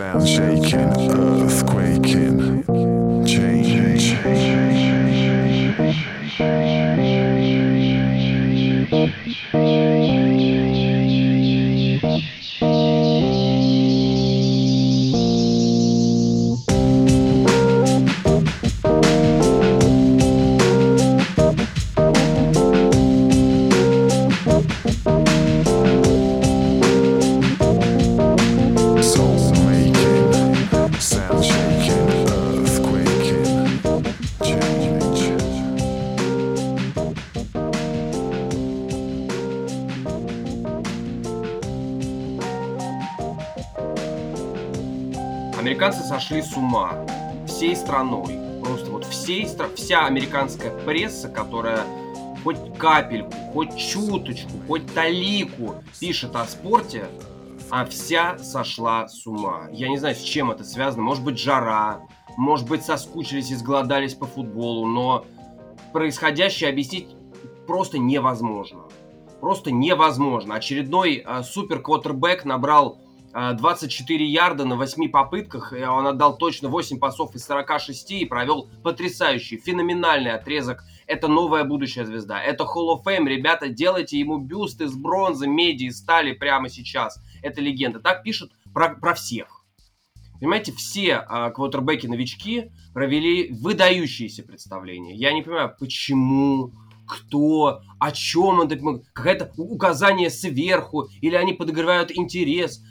Sound shaking, earth quaking, вся американская пресса, которая хоть капельку, хоть чуточку, хоть талику пишет о спорте, а вся сошла с ума. Я не знаю, с чем это связано. Может быть, жара, может быть, соскучились и сголодались по футболу, но происходящее объяснить просто невозможно. Просто невозможно. Очередной э, супер квотербек набрал 24 ярда на 8 попытках. Он отдал точно 8 пасов из 46 и провел потрясающий, феноменальный отрезок. Это новая будущая звезда. Это Hall of Fame. Ребята, делайте ему бюст из бронзы, меди и стали прямо сейчас. Это легенда. Так пишут про, про всех. Понимаете, все а, квотербеки-новички провели выдающиеся представления. Я не понимаю, почему, кто, о чем это, какое-то указание сверху, или они подогревают интерес.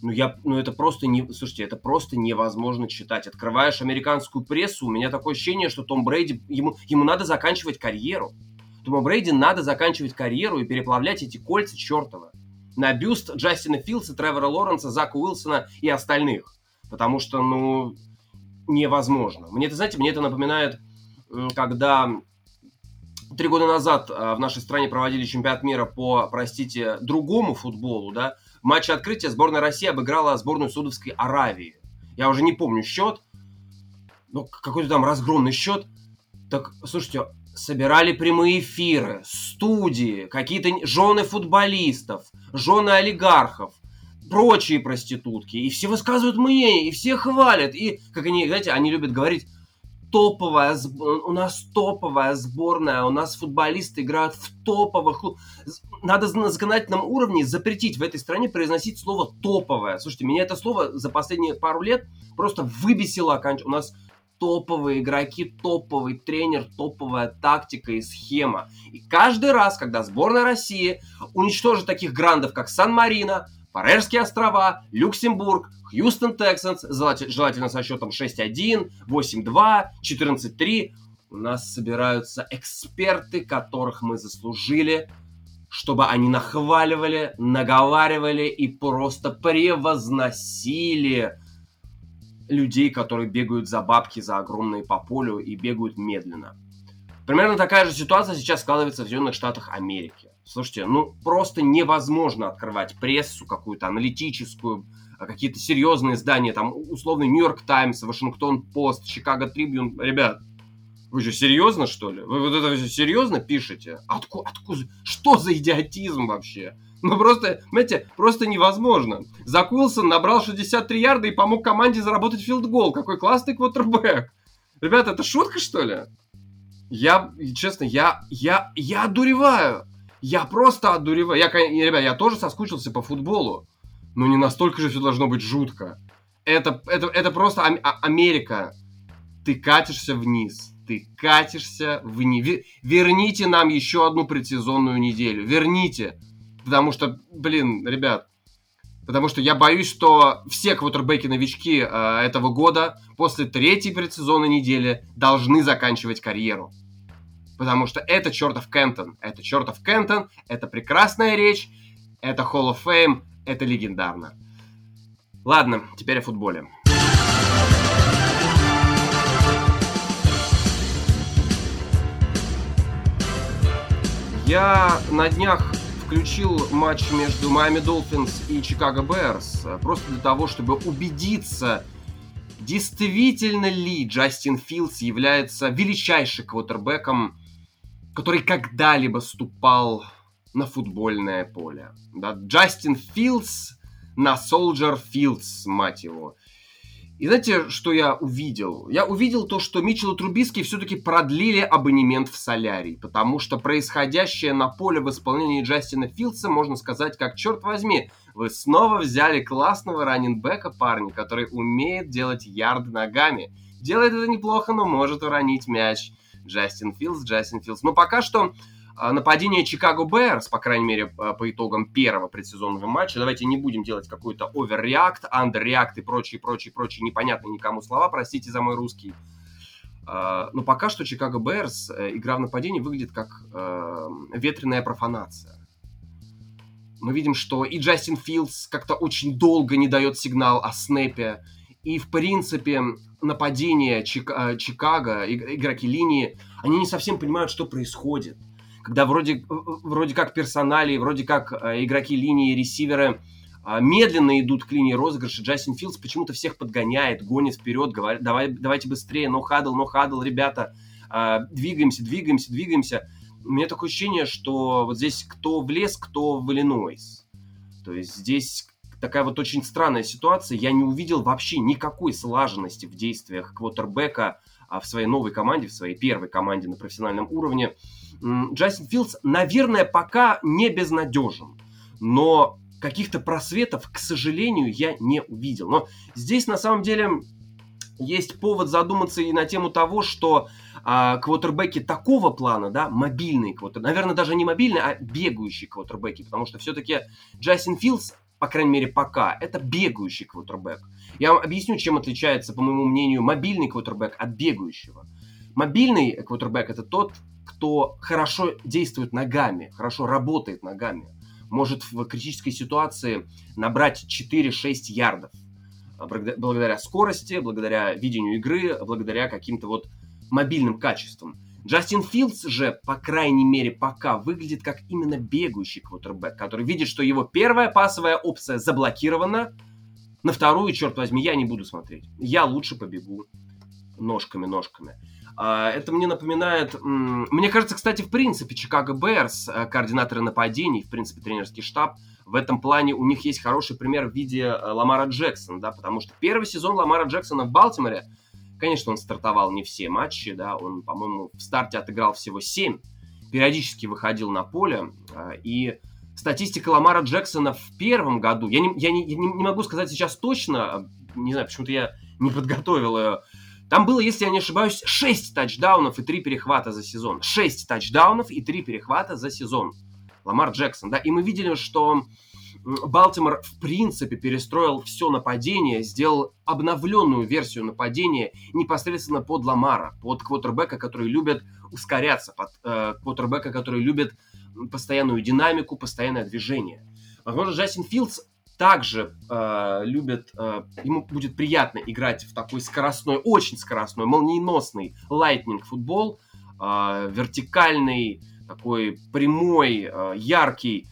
Ну, я, ну, это просто не... Слушайте, это просто невозможно читать. Открываешь американскую прессу, у меня такое ощущение, что Том Брейди, ему, ему надо заканчивать карьеру. Тому Брейди надо заканчивать карьеру и переплавлять эти кольца чертова на бюст Джастина Филдса, Тревора Лоренса, Зака Уилсона и остальных. Потому что, ну, невозможно. Мне это, знаете, мне это напоминает, когда три года назад а, в нашей стране проводили чемпионат мира по, простите, другому футболу, да, матче открытия сборная России обыграла сборную Судовской Аравии. Я уже не помню счет, ну, какой-то там разгромный счет. Так, слушайте, собирали прямые эфиры, студии, какие-то жены футболистов, жены олигархов, прочие проститутки. И все высказывают мнение, и все хвалят. И, как они, знаете, они любят говорить, топовая, сб- у нас топовая сборная, у нас футболисты играют в топовых. Надо на законодательном уровне запретить в этой стране произносить слово топовая. Слушайте, меня это слово за последние пару лет просто выбесило окончательно. У нас топовые игроки, топовый тренер, топовая тактика и схема. И каждый раз, когда сборная России уничтожит таких грандов, как Сан-Марино, Фарерские острова, Люксембург, Хьюстон Тексанс, желатель- желательно со счетом 6-1, 8-2, 14-3, у нас собираются эксперты, которых мы заслужили, чтобы они нахваливали, наговаривали и просто превозносили людей, которые бегают за бабки, за огромные по полю и бегают медленно. Примерно такая же ситуация сейчас складывается в Соединенных Штатах Америки. Слушайте, ну просто невозможно открывать прессу какую-то аналитическую, какие-то серьезные издания, там условный Нью-Йорк Таймс, Вашингтон Пост, Чикаго Трибюн. Ребят, вы же серьезно, что ли? Вы вот это все серьезно пишете? Откуда, откуда, что за идиотизм вообще? Ну просто, знаете, просто невозможно. Зак Уилсон набрал 63 ярда и помог команде заработать филдгол. Какой классный квотербек. Ребята, это шутка, что ли? Я, честно, я, я, я одуреваю. Я просто одуреваю. Я, ребят, я тоже соскучился по футболу. Но не настолько же все должно быть жутко. Это, это, это просто А- Америка. Ты катишься вниз. Ты катишься вниз. Ве- Верните нам еще одну предсезонную неделю. Верните. Потому что, блин, ребят, Потому что я боюсь, что все квотербеки-новички э, этого года после третьей предсезонной недели должны заканчивать карьеру. Потому что это чертов Кентон. Это чертов Кентон, это прекрасная речь, это Hall of Fame, это легендарно. Ладно, теперь о футболе. Я на днях включил матч между Майами Долфинс и Чикаго Берс э, просто для того, чтобы убедиться, действительно ли Джастин Филдс является величайшим квотербеком, который когда-либо ступал на футбольное поле. Да, Джастин Филдс на Солджер Филдс, мать его. И знаете, что я увидел? Я увидел то, что Митчелл Трубиски все-таки продлили абонемент в Солярий, потому что происходящее на поле в исполнении Джастина Филдса, можно сказать, как черт возьми, вы снова взяли классного раннинбека, парня, который умеет делать ярды ногами. Делает это неплохо, но может уронить мяч. Джастин Филдс, Джастин Филдс. Но пока что нападение Чикаго Берс, по крайней мере, по итогам первого предсезонного матча. Давайте не будем делать какой-то оверреакт, андерреакт и прочие, прочие, прочие непонятные никому слова, простите за мой русский. А, но пока что Чикаго Берс, э, игра в нападении выглядит как э, ветреная профанация. Мы видим, что и Джастин Филдс как-то очень долго не дает сигнал о снэпе, и, в принципе, нападение Чика- э, Чикаго, игроки линии, они не совсем понимают, что происходит когда вроде, вроде как персонали, вроде как э, игроки линии, ресиверы э, медленно идут к линии розыгрыша. Джастин Филдс почему-то всех подгоняет, гонит вперед, говорит, давай, давайте быстрее, но хадл, но хадл, ребята, э, двигаемся, двигаемся, двигаемся. У меня такое ощущение, что вот здесь кто в лес, кто в Иллинойс. То есть здесь такая вот очень странная ситуация. Я не увидел вообще никакой слаженности в действиях квотербека а в своей новой команде, в своей первой команде на профессиональном уровне. Джастин Филдс, наверное, пока не безнадежен, но каких-то просветов, к сожалению, я не увидел. Но здесь на самом деле есть повод задуматься и на тему того, что а, квотербеки такого плана, да, мобильные квотербеки, наверное, даже не мобильные, а бегающие квотербеки, потому что все-таки Джастин Филдс, по крайней мере, пока, это бегающий квотербек. Я вам объясню, чем отличается, по моему мнению, мобильный квотербек от бегающего. Мобильный квотербек – это тот кто хорошо действует ногами, хорошо работает ногами, может в критической ситуации набрать 4-6 ярдов. Благодаря скорости, благодаря видению игры, благодаря каким-то вот мобильным качествам. Джастин Филдс же, по крайней мере, пока выглядит как именно бегающий квотербек, который видит, что его первая пасовая опция заблокирована, на вторую, черт возьми, я не буду смотреть. Я лучше побегу ножками-ножками. А, это мне напоминает... Мне кажется, кстати, в принципе, Чикаго Берс, э, координаторы нападений, в принципе, тренерский штаб, в этом плане у них есть хороший пример в виде э, Ламара Джексона, да, потому что первый сезон Ламара Джексона в Балтиморе, конечно, он стартовал не все матчи, да, он, по-моему, в старте отыграл всего 7, периодически выходил на поле, э, и статистика Ламара Джексона в первом году, я не, я не, я не могу сказать сейчас точно, не знаю, почему-то я не подготовил ее, там было, если я не ошибаюсь, 6 тачдаунов и 3 перехвата за сезон. 6 тачдаунов и 3 перехвата за сезон. Ламар Джексон, да, и мы видели, что Балтимор в принципе перестроил все нападение, сделал обновленную версию нападения непосредственно под Ламара, под квотербека, который любит ускоряться, под э, квотербека, который любит постоянную динамику, постоянное движение. Возможно, Джастин Филдс также э, любит, э, ему будет приятно играть в такой скоростной, очень скоростной, молниеносный лайтнинг футбол, э, вертикальный, такой прямой, э, яркий.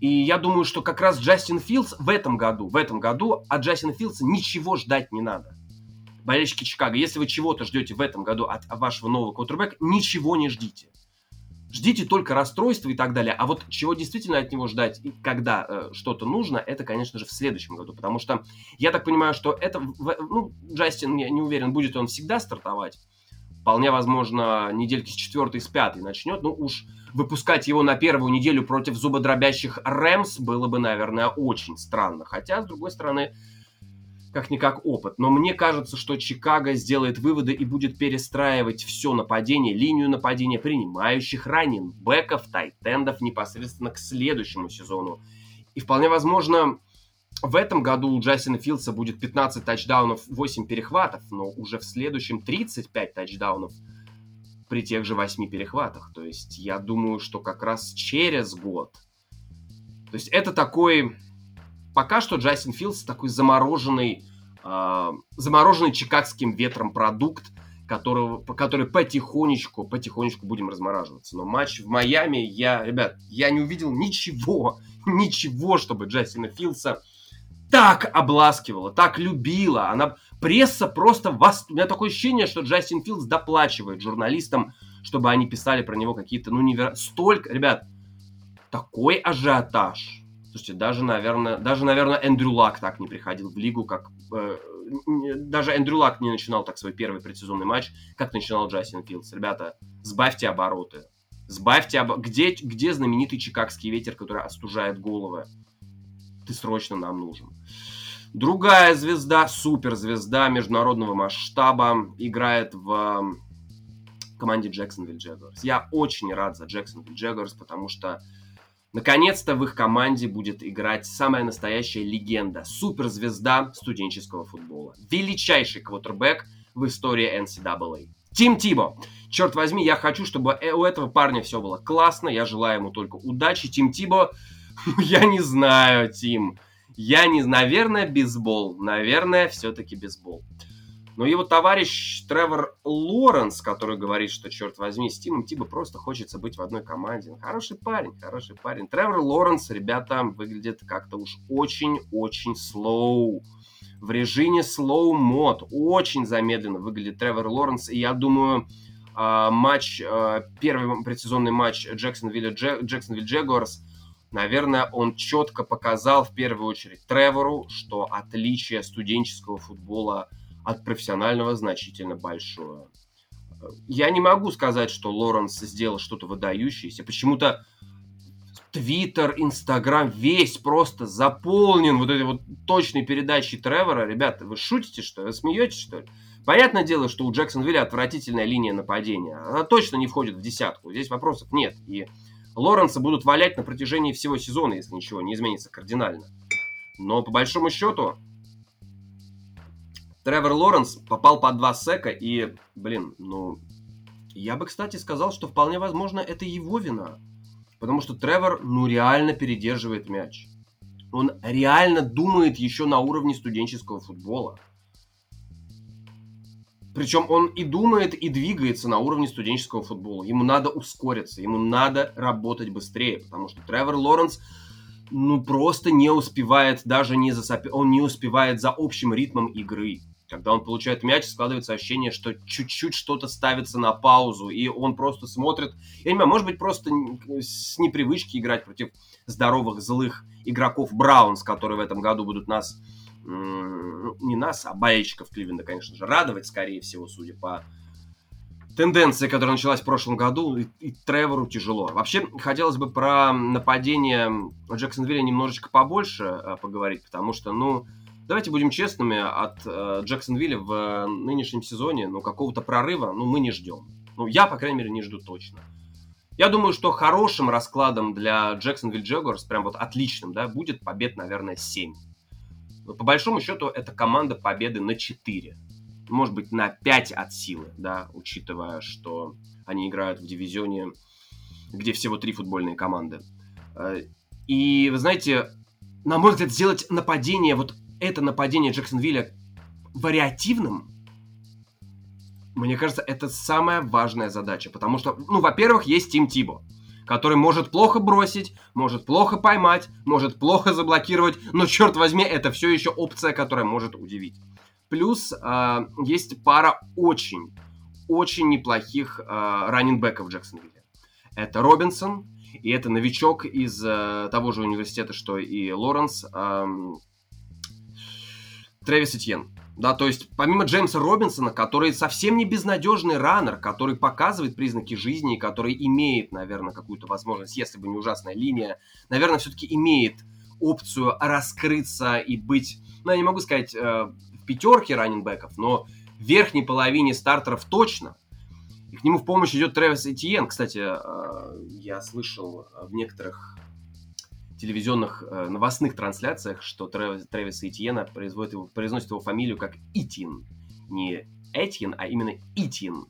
И я думаю, что как раз Джастин Филдс в этом году, в этом году от Джастина Филдса ничего ждать не надо. Болельщики Чикаго, если вы чего-то ждете в этом году от вашего нового квотербека, ничего не ждите ждите только расстройства и так далее. А вот чего действительно от него ждать и когда э, что-то нужно, это, конечно же, в следующем году. Потому что я так понимаю, что это... Ну, Джастин, я не уверен, будет он всегда стартовать. Вполне возможно, недельки с четвертой, с пятой начнет. Ну уж выпускать его на первую неделю против зубодробящих Рэмс было бы, наверное, очень странно. Хотя, с другой стороны, как-никак опыт. Но мне кажется, что Чикаго сделает выводы и будет перестраивать все нападение, линию нападения принимающих раненбеков, тайтендов непосредственно к следующему сезону. И вполне возможно, в этом году у Джастина Филдса будет 15 тачдаунов, 8 перехватов, но уже в следующем 35 тачдаунов при тех же 8 перехватах. То есть я думаю, что как раз через год. То есть это такой пока что Джастин Филдс такой замороженный, э, замороженный чикагским ветром продукт, которого, который потихонечку, потихонечку будем размораживаться. Но матч в Майами, я, ребят, я не увидел ничего, ничего, чтобы Джастина Филдса так обласкивала, так любила. Она пресса просто вас... У меня такое ощущение, что Джастин Филдс доплачивает журналистам, чтобы они писали про него какие-то, ну, неверо... Столько, ребят, такой ажиотаж Слушайте, даже, наверное, даже, наверное, Эндрю Лак так не приходил в лигу, как э, даже Эндрю Лак не начинал так свой первый предсезонный матч, как начинал Джастин Филдс. Ребята, сбавьте обороты. Сбавьте об... где, где знаменитый чикагский ветер, который остужает головы? Ты срочно нам нужен. Другая звезда, суперзвезда международного масштаба, играет в команде Джексонвилл Джегорс. Я очень рад за Джексонвилл Джегорс, потому что наконец-то в их команде будет играть самая настоящая легенда, суперзвезда студенческого футбола. Величайший квотербек в истории NCAA. Тим Тибо. Черт возьми, я хочу, чтобы э, у этого парня все было классно. Я желаю ему только удачи. Тим Тибо, я не знаю, Тим. Я не... Наверное, бейсбол. Наверное, все-таки бейсбол. Но его товарищ Тревор Лоренс, который говорит, что, черт возьми, с Тимом Тиба просто хочется быть в одной команде. Ну, хороший парень, хороший парень. Тревор Лоренс, ребята, выглядит как-то уж очень-очень слоу. В режиме slow мод. Очень замедленно выглядит Тревор Лоренс. И я думаю, а, матч, а, первый предсезонный матч Джексонвилл Джегуарс Наверное, он четко показал в первую очередь Тревору, что отличие студенческого футбола от профессионального значительно большое. Я не могу сказать, что Лоренс сделал что-то выдающееся. Почему-то Твиттер, Инстаграм весь просто заполнен вот этой вот точной передачей Тревора. Ребята, вы шутите, что ли? Вы смеетесь, что ли? Понятное дело, что у Джексонвилля отвратительная линия нападения. Она точно не входит в десятку. Здесь вопросов нет. И Лоренса будут валять на протяжении всего сезона, если ничего не изменится кардинально. Но по большому счету, Тревор Лоренс попал под два сека, и, блин, ну, я бы, кстати, сказал, что вполне возможно это его вина. Потому что Тревор, ну, реально передерживает мяч. Он реально думает еще на уровне студенческого футбола. Причем он и думает, и двигается на уровне студенческого футбола. Ему надо ускориться, ему надо работать быстрее, потому что Тревор Лоренс ну просто не успевает даже не за он не успевает за общим ритмом игры. Когда он получает мяч, складывается ощущение, что чуть-чуть что-то ставится на паузу, и он просто смотрит. Я не знаю, может быть, просто с непривычки играть против здоровых, злых игроков Браунс, которые в этом году будут нас, ну, не нас, а болельщиков Кливенда, конечно же, радовать, скорее всего, судя по тенденции, которая началась в прошлом году, и, и Тревору тяжело. Вообще, хотелось бы про нападение Джексонвилля немножечко побольше э, поговорить, потому что, ну, Давайте будем честными, от э, Джексонвилля в э, нынешнем сезоне, ну, какого-то прорыва, ну, мы не ждем. Ну, я, по крайней мере, не жду точно. Я думаю, что хорошим раскладом для Джексонвилл Джегорс, прям вот отличным, да, будет побед, наверное, 7. Но по большому счету, это команда победы на 4. Может быть, на 5 от силы, да, учитывая, что они играют в дивизионе, где всего три футбольные команды. Э, и, вы знаете, на мой взгляд, сделать нападение вот это нападение Джексонвилля вариативным, мне кажется, это самая важная задача. Потому что, ну, во-первых, есть Тим Тибо, который может плохо бросить, может плохо поймать, может плохо заблокировать, но, черт возьми, это все еще опция, которая может удивить. Плюс э, есть пара очень, очень неплохих э, Джексонвилле. Это Робинсон, и это новичок из э, того же университета, что и Лоренс, э, Трэвис Этьен. Да, то есть помимо Джеймса Робинсона, который совсем не безнадежный раннер, который показывает признаки жизни, который имеет, наверное, какую-то возможность, если бы не ужасная линия, наверное, все-таки имеет опцию раскрыться и быть, ну, я не могу сказать э, в пятерке раннинбеков, но в верхней половине стартеров точно. И к нему в помощь идет Трэвис Этьен. Кстати, э, я слышал в некоторых телевизионных э, новостных трансляциях, что Трэвис, Трэвиса Итьена производит его, произносит его фамилию как Итин. Не Этьен, а именно Итин.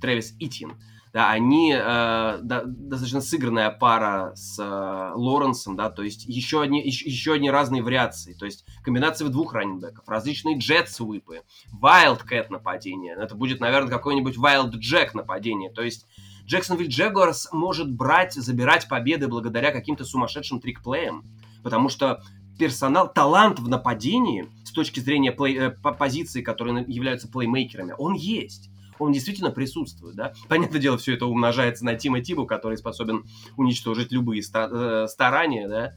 Трэвис Итин. Да, они э, да, достаточно сыгранная пара с э, Лоренсом, да, то есть еще одни, еще, еще одни разные вариации, то есть комбинации двух раннинбеков, различные джет-свипы, Wildcat нападение, это будет, наверное, какой-нибудь Jack нападение, то есть Джексонвилл Джегуарс может брать, забирать победы благодаря каким-то сумасшедшим трикплеям, потому что персонал, талант в нападении с точки зрения плей, э, позиции, которые являются плеймейкерами, он есть. Он действительно присутствует, да. Понятное дело, все это умножается на Тима Тибу, который способен уничтожить любые ста- э, старания, да.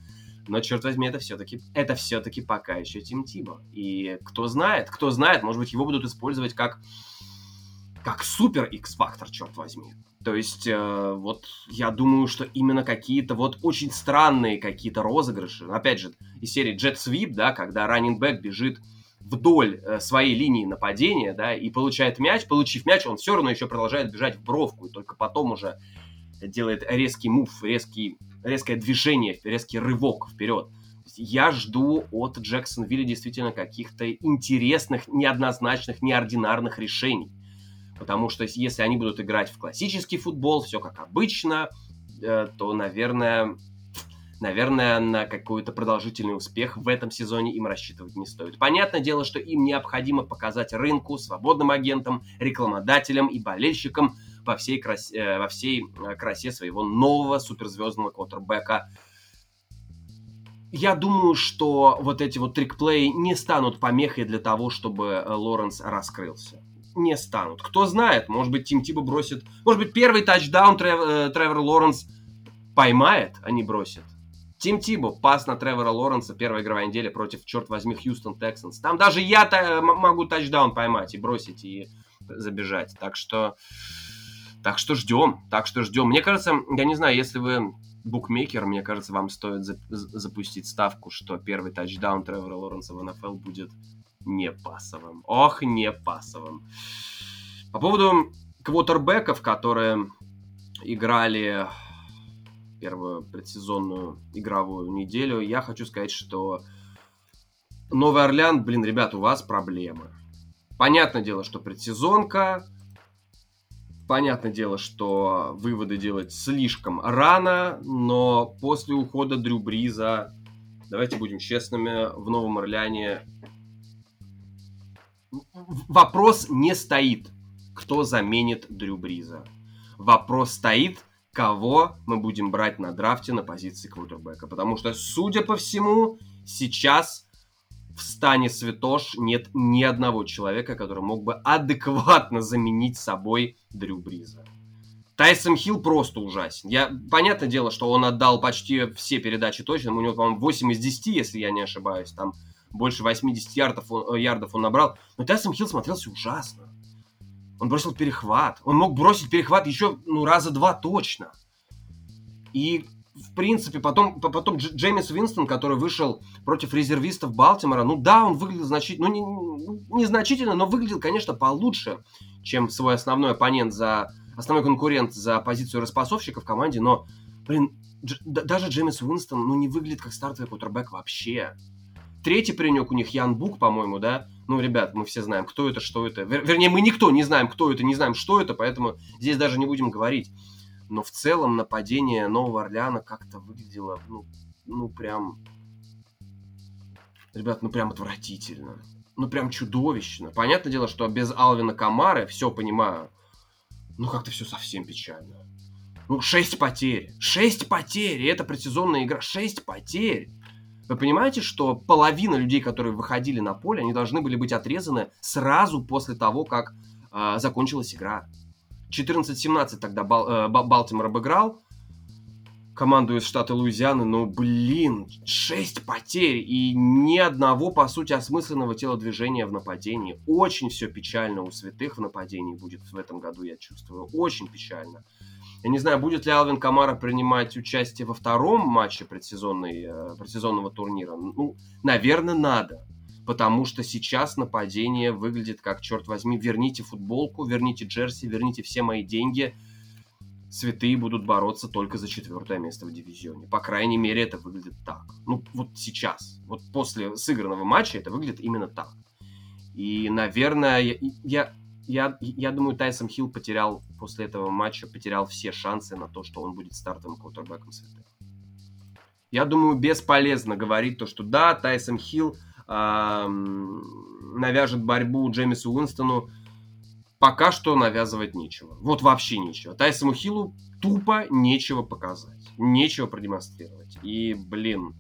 Но, черт возьми, это все-таки это все-таки пока еще Тим Тибо. И кто знает, кто знает, может быть, его будут использовать как, как супер X-фактор, черт возьми. То есть, э, вот я думаю, что именно какие-то вот очень странные какие-то розыгрыши, опять же, из серии Jet Sweep, да, когда раннинг бежит вдоль э, своей линии нападения, да, и получает мяч, получив мяч, он все равно еще продолжает бежать в бровку, и только потом уже делает резкий мув, резкий, резкое движение, резкий рывок вперед. Я жду от Джексонвилля действительно каких-то интересных, неоднозначных, неординарных решений. Потому что если они будут играть в классический футбол, все как обычно, э, то, наверное, наверное, на какой-то продолжительный успех в этом сезоне им рассчитывать не стоит. Понятное дело, что им необходимо показать рынку, свободным агентам, рекламодателям и болельщикам во всей красе, э, во всей э, красе своего нового суперзвездного квотербека. Я думаю, что вот эти вот трикплеи не станут помехой для того, чтобы э, Лоренс раскрылся. Не станут. Кто знает, может быть, Тим Тиба бросит... Может быть, первый тачдаун Трев, Тревор Лоренс поймает, а не бросит. Тим Тибо, пас на Тревора Лоренса, первая игровая неделя против, черт возьми, Хьюстон Тексанс. Там даже я могу тачдаун поймать и бросить, и забежать. Так что, так что ждем, так что ждем. Мне кажется, я не знаю, если вы букмекер, мне кажется, вам стоит за запустить ставку, что первый тачдаун Тревора Лоренса в НФЛ будет не пасовым. Ох, не пасовым. По поводу квотербеков, которые играли первую предсезонную игровую неделю, я хочу сказать, что Новый Орлеан, блин, ребят, у вас проблемы. Понятное дело, что предсезонка, понятное дело, что выводы делать слишком рано, но после ухода Дрю Бриза, давайте будем честными, в Новом Орлеане вопрос не стоит, кто заменит Дрю Бриза. Вопрос стоит, кого мы будем брать на драфте на позиции квотербека. Потому что, судя по всему, сейчас в стане Святош нет ни одного человека, который мог бы адекватно заменить собой Дрю Бриза. Тайсон Хилл просто ужасен. Я, понятное дело, что он отдал почти все передачи точно. У него, по-моему, 8 из 10, если я не ошибаюсь. Там больше 80 ярдов он, ярдов он набрал. Но Тайсон Хилл смотрелся ужасно. Он бросил перехват. Он мог бросить перехват еще ну, раза два точно. И, в принципе, потом, потом Джеймис Винстон, который вышел против резервистов Балтимора, ну да, он выглядел значительно, ну не, ну, незначительно, но выглядел, конечно, получше, чем свой основной оппонент за, основной конкурент за позицию распасовщика в команде, но, блин, дж, даже Джеймис Уинстон, ну, не выглядит как стартовый кутербэк вообще. Третий паренек у них Ян Бук, по-моему, да? Ну, ребят, мы все знаем, кто это, что это. Вер- вернее, мы никто не знаем, кто это, не знаем, что это, поэтому здесь даже не будем говорить. Но в целом нападение Нового Орлеана как-то выглядело, ну, ну прям... Ребят, ну прям отвратительно. Ну прям чудовищно. Понятное дело, что без Алвина Камары, все понимаю, ну как-то все совсем печально. Ну, шесть потерь. Шесть потерь. И это предсезонная игра. Шесть потерь. Вы понимаете, что половина людей, которые выходили на поле, они должны были быть отрезаны сразу после того, как э, закончилась игра. 14-17 тогда Бал, э, Балтимор обыграл команду из штата Луизианы, но, блин, 6 потерь и ни одного, по сути, осмысленного телодвижения в нападении. Очень все печально у святых в нападении будет в этом году, я чувствую. Очень печально. Я не знаю, будет ли Алвин Камара принимать участие во втором матче предсезонной, э, предсезонного турнира. Ну, наверное, надо. Потому что сейчас нападение выглядит как, черт возьми, верните футболку, верните джерси, верните все мои деньги. Святые будут бороться только за четвертое место в дивизионе. По крайней мере, это выглядит так. Ну, вот сейчас. Вот после сыгранного матча это выглядит именно так. И, наверное, я, я я, я думаю, Тайсон Хилл потерял после этого матча, потерял все шансы на то, что он будет стартовым квотербеком святых. Я думаю, бесполезно говорить то, что да, Тайсон Хилл э, навяжет борьбу Джеймису Уинстону. Пока что навязывать нечего. Вот вообще нечего. Тайсону Хиллу тупо нечего показать. Нечего продемонстрировать. И, блин,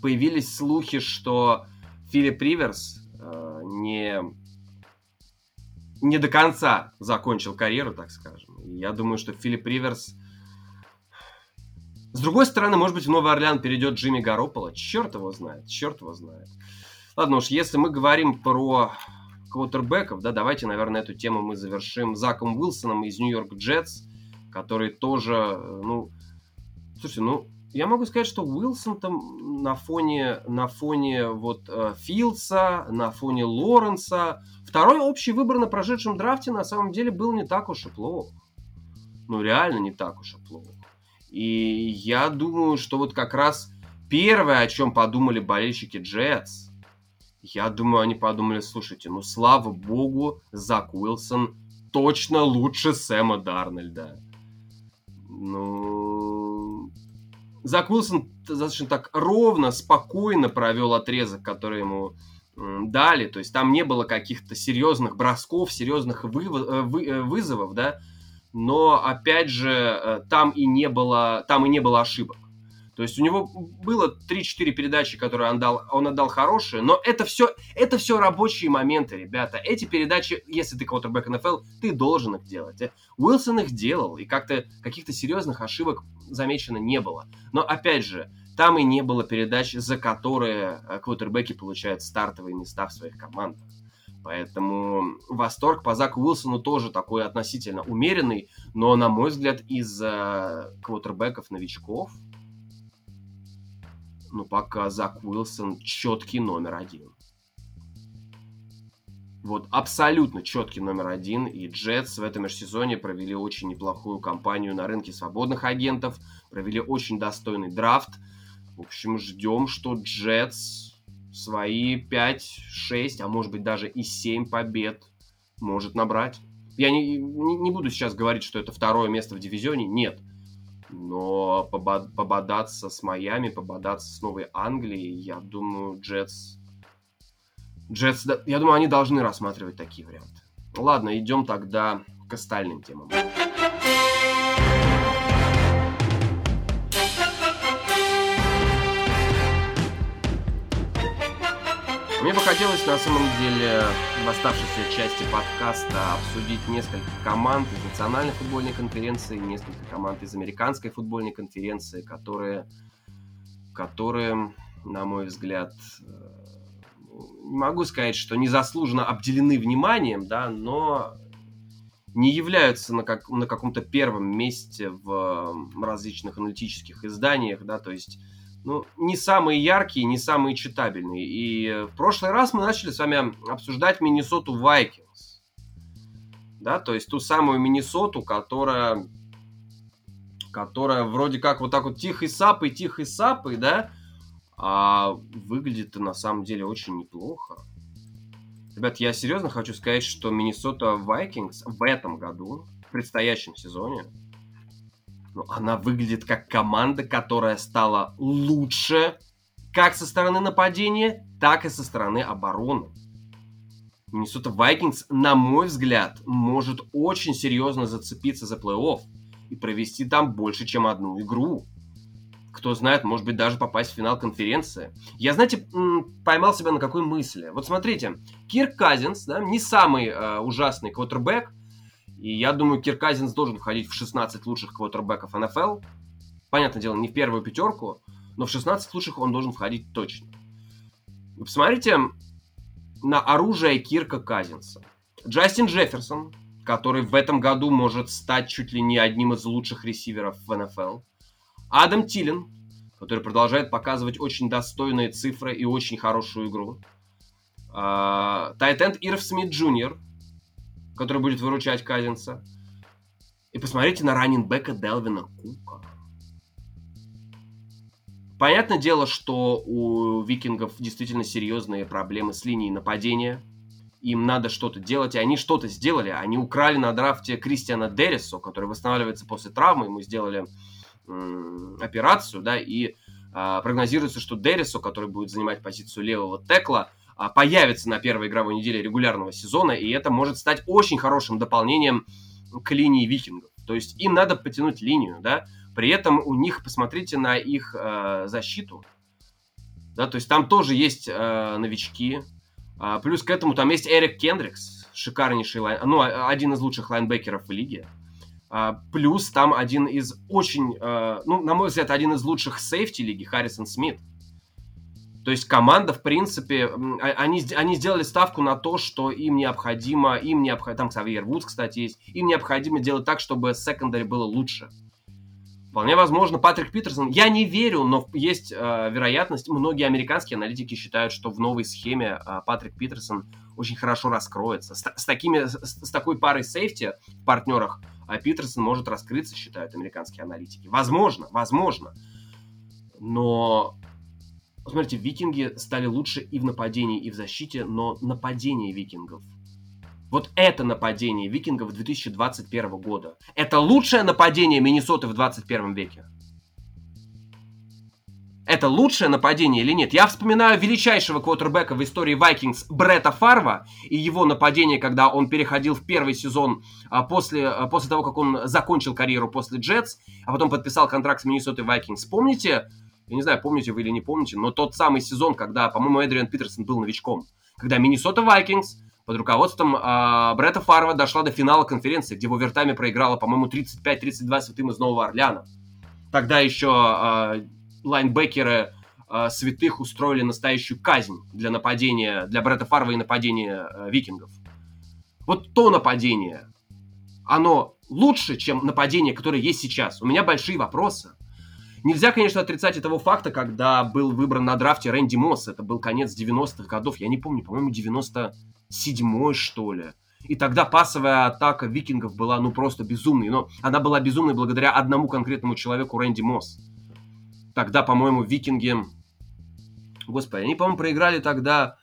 появились слухи, что Филипп Риверс Э, не, не до конца закончил карьеру, так скажем. я думаю, что Филипп Риверс С другой стороны, может быть, в Новый Орлеан перейдет Джимми Гарополо. Черт его знает, черт его знает. Ладно уж, если мы говорим про квотербеков, да, давайте, наверное, эту тему мы завершим Заком Уилсоном из Нью-Йорк Джетс, который тоже, э, ну, слушайте, ну, я могу сказать, что Уилсон там на фоне, на фоне вот э, Филдса, на фоне Лоренса, второй общий выбор на прошедшем драфте на самом деле был не так уж и плох. Ну, реально не так уж и плохо. И я думаю, что вот как раз первое, о чем подумали болельщики Джетс, я думаю, они подумали, слушайте, ну слава богу, Зак Уилсон точно лучше Сэма Дарнольда. Ну, Зак Уилсон достаточно так ровно, спокойно провел отрезок, который ему дали. То есть там не было каких-то серьезных бросков, серьезных вы, э, вы, э, вызовов, да. Но опять же, э, там и не было, там и не было ошибок. То есть у него было 3-4 передачи, которые он, дал, он отдал хорошие, но это все, это все рабочие моменты, ребята. Эти передачи, если ты квотербек НФЛ, ты должен их делать. Уилсон их делал, и как-то каких-то серьезных ошибок замечено не было. Но опять же, там и не было передач, за которые э, квотербеки получают стартовые места в своих командах. Поэтому восторг по Заку Уилсону тоже такой относительно умеренный, но, на мой взгляд, из квотербеков-новичков ну, пока Зак Уилсон четкий номер один. Вот абсолютно четкий номер один. И Джетс в этом межсезоне провели очень неплохую кампанию на рынке свободных агентов. Провели очень достойный драфт. В общем, ждем, что Джетс свои 5, 6, а может быть даже и 7 побед может набрать. Я не, не, не буду сейчас говорить, что это второе место в дивизионе. Нет но пободаться с Майами, пободаться с Новой Англией, я думаю, Джетс... Джетс, я думаю, они должны рассматривать такие варианты. Ладно, идем тогда к остальным темам. Мне бы хотелось на самом деле в оставшейся части подкаста обсудить несколько команд из национальной футбольной конференции, несколько команд из американской футбольной конференции, которые, которые на мой взгляд, э, не могу сказать, что незаслуженно обделены вниманием, да, но не являются на, как, на каком-то первом месте в различных аналитических изданиях, да, то есть ну, не самые яркие, не самые читабельные. И в прошлый раз мы начали с вами обсуждать Миннесоту Вайкингс. Да, то есть ту самую Миннесоту, которая, которая вроде как вот так вот тихой сапой, тихой сапой, да, а выглядит на самом деле очень неплохо. Ребят, я серьезно хочу сказать, что Миннесота Вайкингс в этом году, в предстоящем сезоне, но она выглядит как команда, которая стала лучше как со стороны нападения, так и со стороны обороны. Миннесота Вайкингс, на мой взгляд, может очень серьезно зацепиться за плей-офф и провести там больше, чем одну игру. Кто знает, может быть, даже попасть в финал конференции. Я, знаете, поймал себя на какой мысли. Вот смотрите, Кирк Казинс, да, не самый э, ужасный квотербек, и я думаю, Кирказинс должен входить в 16 лучших квотербеков НФЛ. Понятное дело, не в первую пятерку, но в 16 лучших он должен входить точно. Вы посмотрите на оружие Кирка Казинса. Джастин Джефферсон, который в этом году может стать чуть ли не одним из лучших ресиверов в НФЛ. Адам Тилен, который продолжает показывать очень достойные цифры и очень хорошую игру. А, Тайтенд Ирв Смит Джуниор, который будет выручать Казинца. И посмотрите на раннинбека Делвина Кука. Понятное дело, что у викингов действительно серьезные проблемы с линией нападения. Им надо что-то делать, и они что-то сделали. Они украли на драфте Кристиана Деррисо, который восстанавливается после травмы. Ему сделали м- операцию, да, и а, прогнозируется, что Деррисо, который будет занимать позицию левого текла, появится на первой игровой неделе регулярного сезона, и это может стать очень хорошим дополнением к линии викингов. То есть им надо потянуть линию, да, при этом у них, посмотрите на их э, защиту, да, то есть там тоже есть э, новички, а, плюс к этому там есть Эрик Кендрикс, шикарнейший лайн, ну, один из лучших лайнбекеров в лиге. А, плюс там один из очень, э, ну, на мой взгляд, один из лучших сейфти лиги, Харрисон Смит. То есть команда, в принципе, а, они, они сделали ставку на то, что им необходимо, им необходимо, там Ксавьер Вудс, кстати, есть, им необходимо делать так, чтобы secondary было лучше. Вполне возможно, Патрик Питерсон, я не верю, но есть э, вероятность, многие американские аналитики считают, что в новой схеме э, Патрик Питерсон очень хорошо раскроется. С, с, такими, с, с такой парой сейфти в партнерах э, Питерсон может раскрыться, считают американские аналитики. Возможно, возможно. Но Смотрите, викинги стали лучше и в нападении, и в защите, но нападение викингов. Вот это нападение викингов 2021 года. Это лучшее нападение Миннесоты в 21 веке. Это лучшее нападение или нет? Я вспоминаю величайшего квотербека в истории Vikings Бретта Фарва и его нападение, когда он переходил в первый сезон а, после, а, после того, как он закончил карьеру после Джетс, а потом подписал контракт с Миннесотой Vikings. Помните я не знаю, помните вы или не помните, но тот самый сезон, когда, по-моему, Эдриан Питерсон был новичком, когда Миннесота Вайкингс под руководством э, Бретта Фарва дошла до финала конференции, где в овертайме проиграла, по-моему, 35-32 святым из Нового Орлеана. Тогда еще э, лайнбекеры э, святых устроили настоящую казнь для нападения, для Бретта Фарва и нападения э, викингов. Вот то нападение, оно лучше, чем нападение, которое есть сейчас. У меня большие вопросы. Нельзя, конечно, отрицать этого факта, когда был выбран на драфте Рэнди Мосс. Это был конец 90-х годов. Я не помню, по-моему, 97-й, что ли. И тогда пасовая атака викингов была, ну, просто безумной. Но она была безумной благодаря одному конкретному человеку, Рэнди Мосс. Тогда, по-моему, викинги... Господи, они, по-моему, проиграли тогда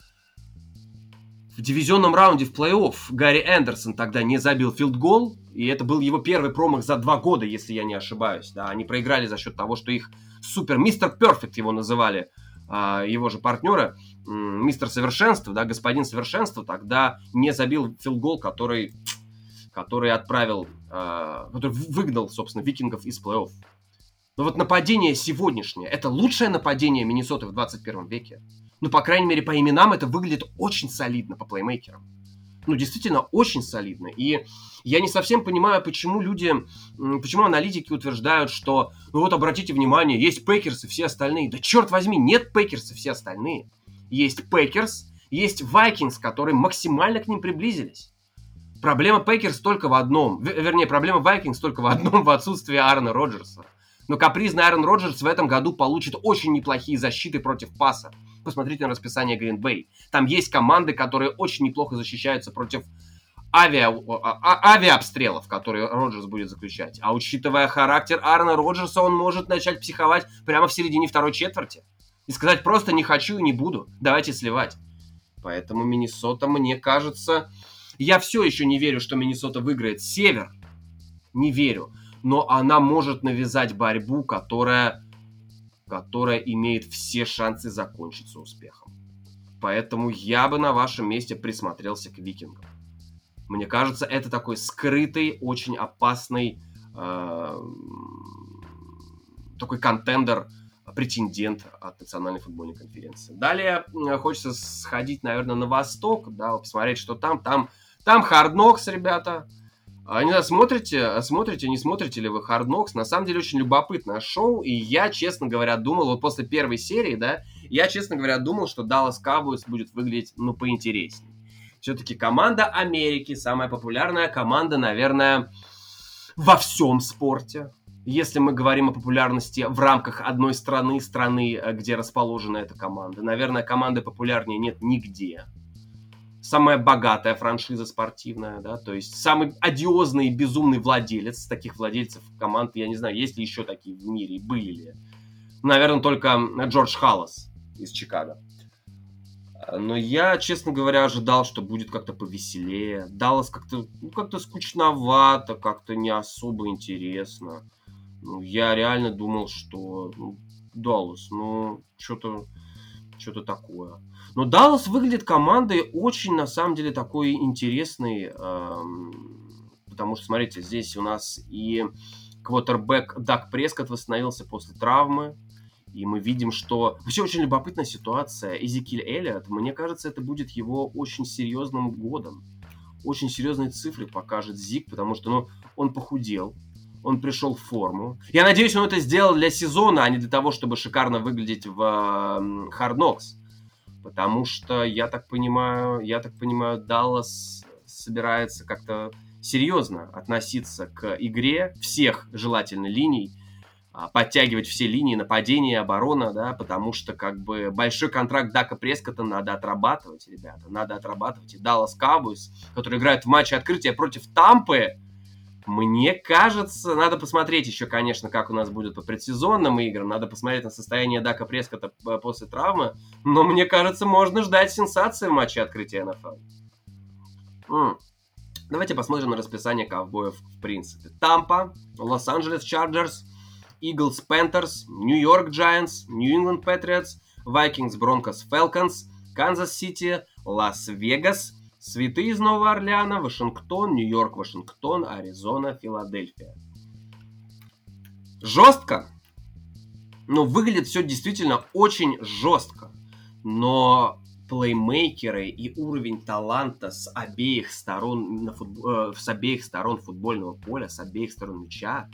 в дивизионном раунде в плей-офф. Гарри Эндерсон тогда не забил филдгол. И это был его первый промах за два года, если я не ошибаюсь. Да, они проиграли за счет того, что их супер mister perfect его называли а, его же партнеры, мистер совершенство, да, господин совершенство, тогда не забил филдгол, который, который отправил, а, который выгнал, собственно, викингов из плей-офф. Но вот нападение сегодняшнее, это лучшее нападение Миннесоты в 21 веке. Ну, по крайней мере, по именам это выглядит очень солидно по плеймейкерам ну, действительно очень солидно. И я не совсем понимаю, почему люди, почему аналитики утверждают, что, ну вот обратите внимание, есть Пекерс и все остальные. Да черт возьми, нет Пекерс и все остальные. Есть Пекерс, есть Вайкингс, которые максимально к ним приблизились. Проблема Пекерс только в одном, вернее, проблема Вайкингс только в одном, в отсутствии Аарона Роджерса. Но капризный Аарон Роджерс в этом году получит очень неплохие защиты против паса посмотрите на расписание Green Bay. Там есть команды, которые очень неплохо защищаются против авиа, а, а, авиаобстрелов, которые Роджерс будет заключать. А учитывая характер Аарона Роджерса, он может начать психовать прямо в середине второй четверти. И сказать просто не хочу и не буду, давайте сливать. Поэтому Миннесота, мне кажется... Я все еще не верю, что Миннесота выиграет север. Не верю. Но она может навязать борьбу, которая которая имеет все шансы закончиться успехом. Поэтому я бы на вашем месте присмотрелся к викингам. Мне кажется, это такой скрытый, очень опасный э, такой контендер, претендент от Национальной футбольной конференции. Далее хочется сходить, наверное, на восток, да, посмотреть, что там. Там, там Hard Knocks, ребята. А, не знаю, смотрите, смотрите, не смотрите ли вы Hard Knocks. На самом деле очень любопытное шоу. И я, честно говоря, думал, вот после первой серии, да, я, честно говоря, думал, что Dallas Cowboys будет выглядеть, ну, поинтереснее. Все-таки команда Америки, самая популярная команда, наверное, во всем спорте. Если мы говорим о популярности в рамках одной страны, страны, э, где расположена эта команда, наверное, команды популярнее нет нигде самая богатая франшиза спортивная, да, то есть самый одиозный и безумный владелец таких владельцев команд, я не знаю, есть ли еще такие в мире, были ли. Наверное, только Джордж Халлас из Чикаго. Но я, честно говоря, ожидал, что будет как-то повеселее. Даллас как-то ну, как скучновато, как-то не особо интересно. Ну, я реально думал, что ну, Даллас, ну, что-то что-то такое. Но Даллас выглядит командой очень, на самом деле, такой интересной, эм, потому что, смотрите, здесь у нас и квотербек Дак Прескотт восстановился после травмы, и мы видим, что... Вообще очень любопытная ситуация. Эзекиль Эллиот, мне кажется, это будет его очень серьезным годом. очень серьезные цифры покажет Зик, потому что, ну, он похудел, он пришел в форму. Я надеюсь, он это сделал для сезона, а не для того, чтобы шикарно выглядеть в э, Hard Knocks. Потому что, я так понимаю, я так понимаю, Даллас собирается как-то серьезно относиться к игре всех желательно линий, а, подтягивать все линии нападения, оборона, да, потому что как бы большой контракт Дака Прескота надо отрабатывать, ребята, надо отрабатывать. И Даллас Cowboys, который играет в матче открытия против Тампы, мне кажется, надо посмотреть еще, конечно, как у нас будет по предсезонным играм, надо посмотреть на состояние Дака Прескота после травмы, но мне кажется, можно ждать сенсации в матче открытия НФЛ. Давайте посмотрим на расписание ковбоев в принципе. Тампа, Лос-Анджелес Чарджерс, Panthers, New York Giants, England Patriots, Vikings Broncos Falcons, Канзас Сити, Лас-Вегас, Святые из Нового Орлеана, Вашингтон, Нью-Йорк, Вашингтон, Аризона, Филадельфия. Жестко. Ну, выглядит все действительно очень жестко. Но плеймейкеры и уровень таланта с обеих сторон, на футб... э, с обеих сторон футбольного поля, с обеих сторон мяча.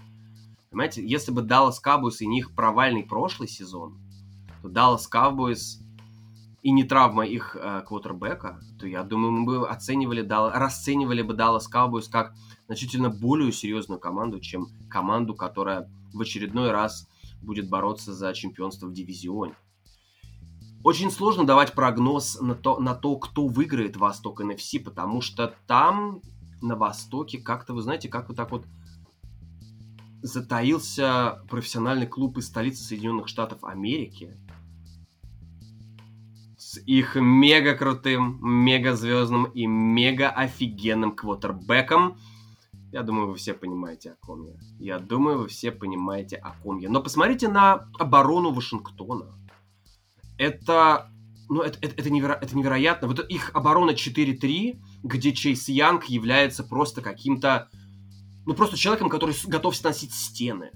Понимаете, если бы Dallas Cowboys и них провальный прошлый сезон, то Dallas Cowboys и не травма их э, квотербека, то я думаю, мы бы оценивали, расценивали бы Dallas Cowboys как значительно более серьезную команду, чем команду, которая в очередной раз будет бороться за чемпионство в дивизионе. Очень сложно давать прогноз на то, на то, кто выиграет Восток NFC, потому что там, на Востоке, как-то, вы знаете, как вот так вот затаился профессиональный клуб из столицы Соединенных Штатов Америки их мега крутым, мега звездным и мега офигенным квотербеком. Я думаю, вы все понимаете, о ком я. Я думаю, вы все понимаете, о ком я. Но посмотрите на оборону Вашингтона это, ну, это, это, это, неверо, это невероятно. Вот их оборона 4-3, где Чейз Янг является просто каким-то, ну, просто человеком, который готов сносить стены.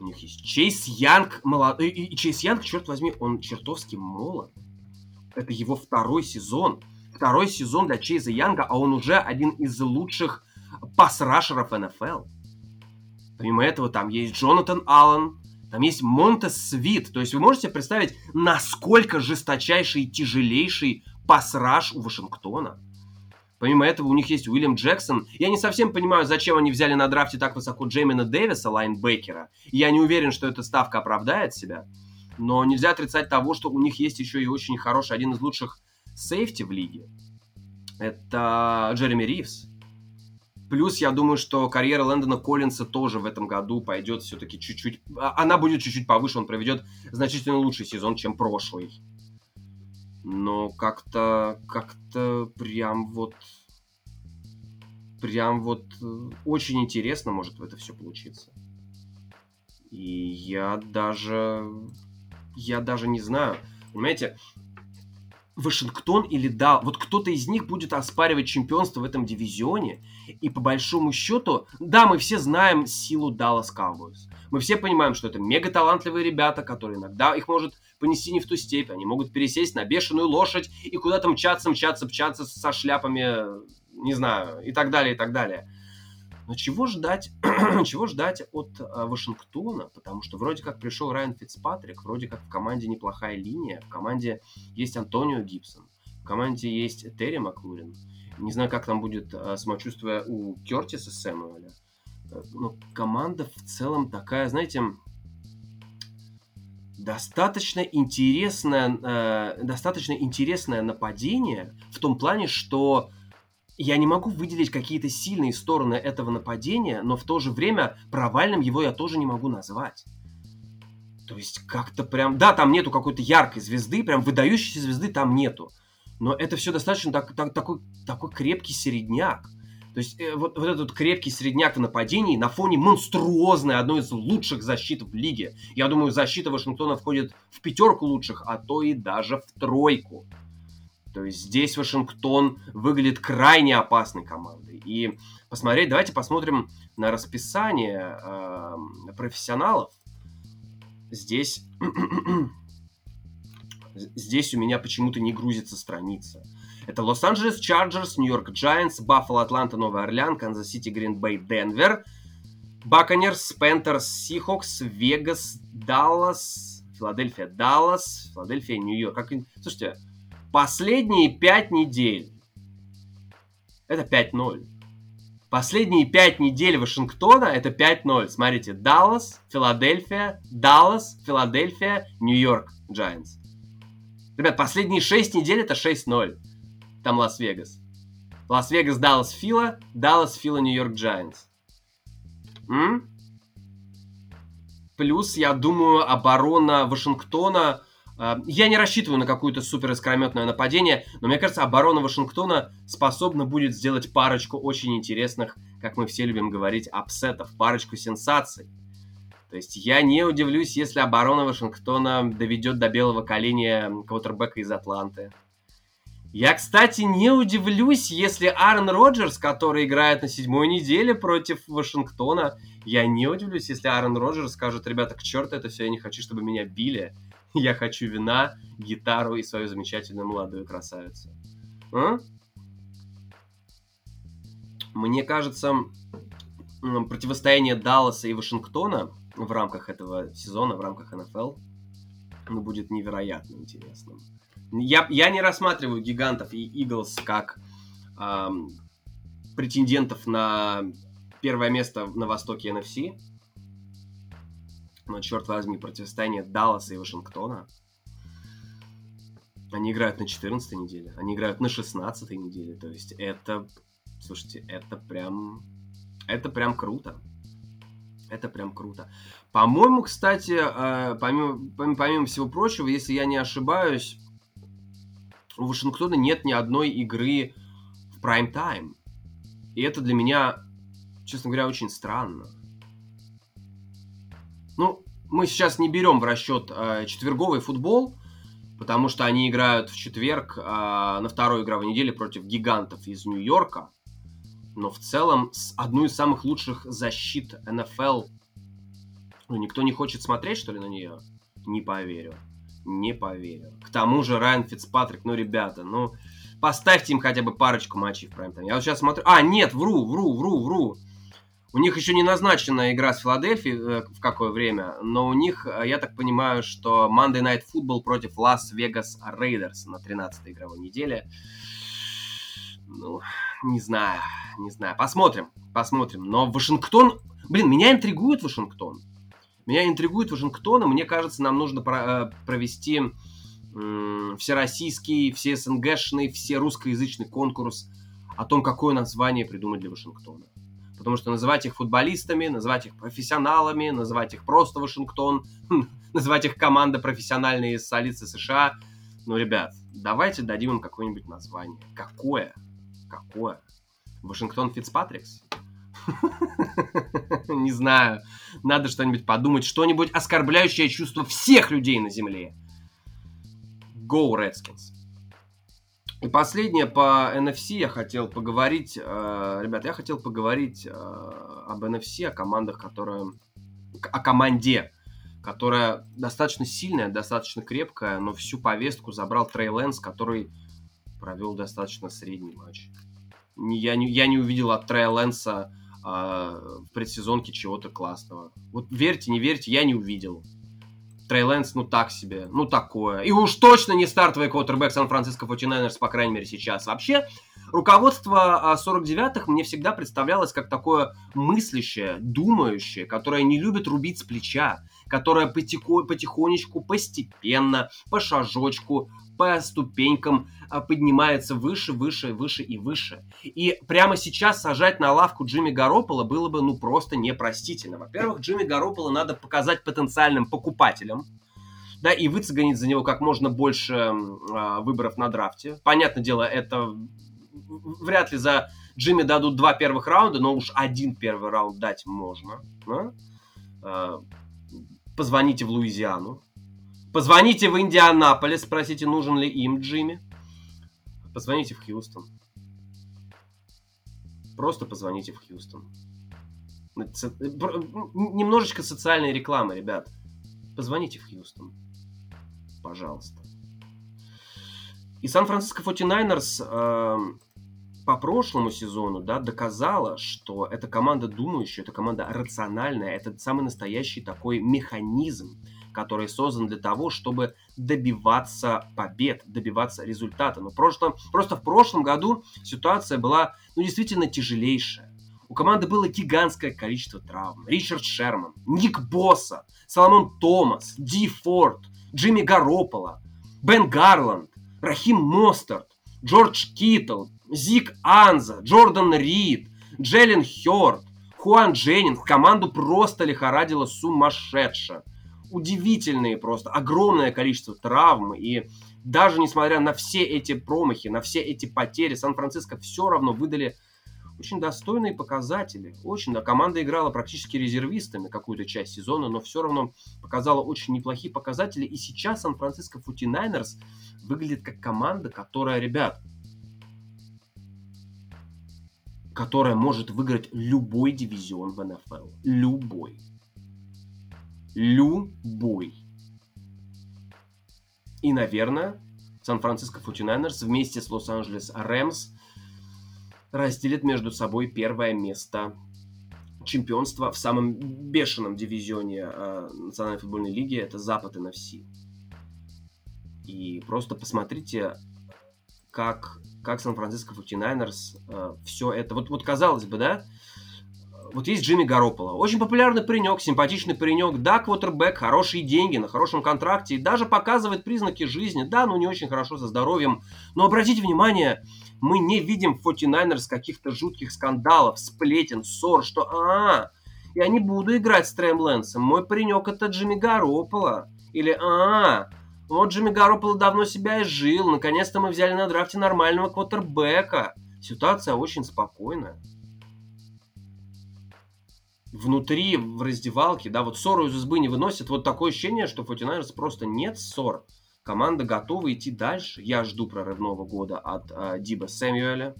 У них есть Чейз Янг, молод... и, и Чейз Янг, черт возьми, он чертовски молод. Это его второй сезон. Второй сезон для Чейза Янга, а он уже один из лучших пас-рашеров НФЛ. Помимо этого, там есть Джонатан Аллен, там есть Монтес Свит. То есть вы можете представить, насколько жесточайший и тяжелейший пасраж у Вашингтона. Помимо этого, у них есть Уильям Джексон. Я не совсем понимаю, зачем они взяли на драфте так высоко Джеймина Дэвиса, лайнбекера. Я не уверен, что эта ставка оправдает себя. Но нельзя отрицать того, что у них есть еще и очень хороший, один из лучших сейфти в лиге. Это Джереми Ривз. Плюс я думаю, что карьера Лэндона Коллинса тоже в этом году пойдет все-таки чуть-чуть... А, она будет чуть-чуть повыше, он проведет значительно лучший сезон, чем прошлый. Но как-то... Как-то прям вот... Прям вот э, очень интересно может в это все получиться. И я даже... Я даже не знаю. Понимаете, Вашингтон или да, вот кто-то из них будет оспаривать чемпионство в этом дивизионе. И по большому счету, да, мы все знаем силу Dallas Cowboys. Мы все понимаем, что это мега талантливые ребята, которые иногда их может понести не в ту степь. Они могут пересесть на бешеную лошадь и куда-то мчаться, мчаться, мчаться со шляпами, не знаю, и так далее, и так далее. Но чего ждать, чего ждать от э, Вашингтона? Потому что вроде как пришел Райан Фицпатрик, вроде как в команде неплохая линия, в команде есть Антонио Гибсон, в команде есть Терри Маклурин. Не знаю, как там будет э, самочувствие у Кертиса Сэмуэля. Э, но команда в целом такая, знаете, достаточно интересное, э, достаточно интересное нападение в том плане, что я не могу выделить какие-то сильные стороны этого нападения, но в то же время провальным его я тоже не могу назвать. То есть как-то прям... Да, там нету какой-то яркой звезды, прям выдающейся звезды там нету. Но это все достаточно так, так, такой, такой крепкий середняк. То есть э, вот, вот этот крепкий середняк в нападении на фоне монструозной, одной из лучших защит в лиге. Я думаю, защита Вашингтона входит в пятерку лучших, а то и даже в тройку. То есть здесь Вашингтон выглядит крайне опасной командой. И посмотреть, давайте посмотрим на расписание э, профессионалов. Здесь, здесь у меня почему-то не грузится страница. Это Лос-Анджелес Чарджерс, Нью-Йорк Giants, Баффало, Атланта, Новый Орлеан, Канзас-Сити, Грин-Бей, Денвер, Бакканирс, Пентерс, Сихокс, Вегас, Даллас, Филадельфия, Даллас, Филадельфия, Нью-Йорк. Как... Слушайте, последние пять недель это 5-0. Последние пять недель Вашингтона это 5-0. Смотрите, Даллас, Филадельфия, Даллас, Филадельфия, Нью-Йорк, Giants. Ребят, последние шесть недель это 6-0. Там Лас-Вегас. Лас-Вегас, Даллас, Фила, Даллас, Фила, Нью-Йорк. М? Плюс, я думаю, оборона Вашингтона... Э, я не рассчитываю на какое-то супер искрометное нападение, но мне кажется, оборона Вашингтона способна будет сделать парочку очень интересных, как мы все любим говорить, апсетов, парочку сенсаций. То есть я не удивлюсь, если оборона Вашингтона доведет до белого каления квотербека из Атланты. Я, кстати, не удивлюсь, если Аарон Роджерс, который играет на седьмой неделе против Вашингтона, я не удивлюсь, если Аарон Роджерс скажет, ребята, к черту это все, я не хочу, чтобы меня били. Я хочу вина, гитару и свою замечательную молодую красавицу. А? Мне кажется, противостояние Далласа и Вашингтона в рамках этого сезона, в рамках НФЛ, ну, будет невероятно интересным. Я, я не рассматриваю гигантов и Иглс как эм, претендентов на первое место на востоке NFC. Но, черт возьми, противостояние Далласа и Вашингтона. Они играют на 14 неделе, они играют на 16 неделе. То есть это, слушайте, это прям, это прям круто. Это прям круто. По-моему, кстати, э, помимо, помимо всего прочего, если я не ошибаюсь, у Вашингтона нет ни одной игры в прайм-тайм. И это для меня, честно говоря, очень странно. Ну, мы сейчас не берем в расчет э, четверговый футбол, потому что они играют в четверг э, на второй игровой неделе против гигантов из Нью-Йорка. Но в целом с одной из самых лучших защит НФЛ. Ну, никто не хочет смотреть, что ли, на нее? Не поверю не поверю. К тому же Райан Фицпатрик, ну, ребята, ну, поставьте им хотя бы парочку матчей в прайм -тайм. Я вот сейчас смотрю... А, нет, вру, вру, вру, вру. У них еще не назначена игра с Филадельфией э, в какое время, но у них, э, я так понимаю, что Monday Night Football против Лас-Вегас Рейдерс на 13-й игровой неделе. Ну, не знаю, не знаю. Посмотрим, посмотрим. Но Вашингтон... Блин, меня интригует Вашингтон. Меня интригует Вашингтон, и мне кажется, нам нужно э, провести всероссийский, все СНГшный, все русскоязычный конкурс о том, какое название придумать для Вашингтона. Потому что называть их футболистами, называть их профессионалами, называть их просто Вашингтон, называть их команда профессиональные из столицы США. Ну, ребят, давайте дадим им какое-нибудь название. Какое? Какое? Вашингтон Фицпатрикс? Не знаю. Надо что-нибудь подумать. Что-нибудь оскорбляющее чувство всех людей на Земле. Go Redskins. И последнее по NFC я хотел поговорить. Э, ребят, я хотел поговорить э, об NFC, о командах, которые... О команде, которая достаточно сильная, достаточно крепкая, но всю повестку забрал Трей Лэнс, который провел достаточно средний матч. Я не, я не увидел от Трея Лэнса а, в предсезонке чего-то классного. Вот верьте, не верьте, я не увидел. Трей Лэнс, ну так себе, ну такое. И уж точно не стартовый квотербек Сан-Франциско 49 по крайней мере, сейчас. Вообще, руководство 49-х мне всегда представлялось как такое мыслящее, думающее, которое не любит рубить с плеча, которое потихо- потихонечку, постепенно, по шажочку по ступенькам а, поднимается выше, выше, выше и выше. И прямо сейчас сажать на лавку Джимми Гаропола было бы ну просто непростительно. Во-первых, Джимми Гаропола надо показать потенциальным покупателям, да, и выцегонить за него как можно больше э, выборов на драфте. Понятное дело, это вряд ли за Джимми дадут два первых раунда, но уж один первый раунд дать можно. Да? Э, позвоните в Луизиану, Позвоните в Индианаполис, спросите, нужен ли им Джимми. Позвоните в Хьюстон. Просто позвоните в Хьюстон. Немножечко социальной рекламы, ребят. Позвоните в Хьюстон. Пожалуйста. И Сан-Франциско 49ers э, по прошлому сезону да, доказала, что эта команда думающая, это команда рациональная, это самый настоящий такой механизм, который создан для того, чтобы добиваться побед, добиваться результата. Но просто, просто в прошлом году ситуация была ну, действительно тяжелейшая. У команды было гигантское количество травм. Ричард Шерман, Ник Босса, Соломон Томас, Ди Форд, Джимми Гаропола, Бен Гарланд, Рахим Мостарт, Джордж Киттл, Зик Анза, Джордан Рид, Джеллен Хёрд, Хуан Дженнинг. Команду просто лихорадило сумасшедше удивительные просто, огромное количество травм, и даже несмотря на все эти промахи, на все эти потери, Сан-Франциско все равно выдали очень достойные показатели. Очень, да, команда играла практически резервистами какую-то часть сезона, но все равно показала очень неплохие показатели. И сейчас Сан-Франциско 49ers выглядит как команда, которая, ребят, которая может выиграть любой дивизион в НФЛ. Любой. Любой. И, наверное, Сан-Франциско 49ers вместе с Лос-Анджелес Рэмс разделит между собой первое место чемпионства в самом бешеном дивизионе э, Национальной футбольной лиги. Это Запад НФС. И просто посмотрите, как, как Сан-Франциско 49ers э, все это... Вот, вот казалось бы, да, вот есть Джимми Гарополо. Очень популярный паренек, симпатичный паренек. Да, квотербек, хорошие деньги, на хорошем контракте. И даже показывает признаки жизни. Да, но не очень хорошо со здоровьем. Но обратите внимание, мы не видим в 49ers каких-то жутких скандалов, сплетен, ссор, что а, я не буду играть с Трэм Лэнсом. Мой паренек это Джимми Гарополо. Или а, вот Джимми Гарополо давно себя изжил. Наконец-то мы взяли на драфте нормального квотербека. Ситуация очень спокойная внутри, в раздевалке, да, вот ссору из избы не выносят. Вот такое ощущение, что 49 просто нет ссор. Команда готова идти дальше. Я жду прорывного года от э, Диба Сэмюэля.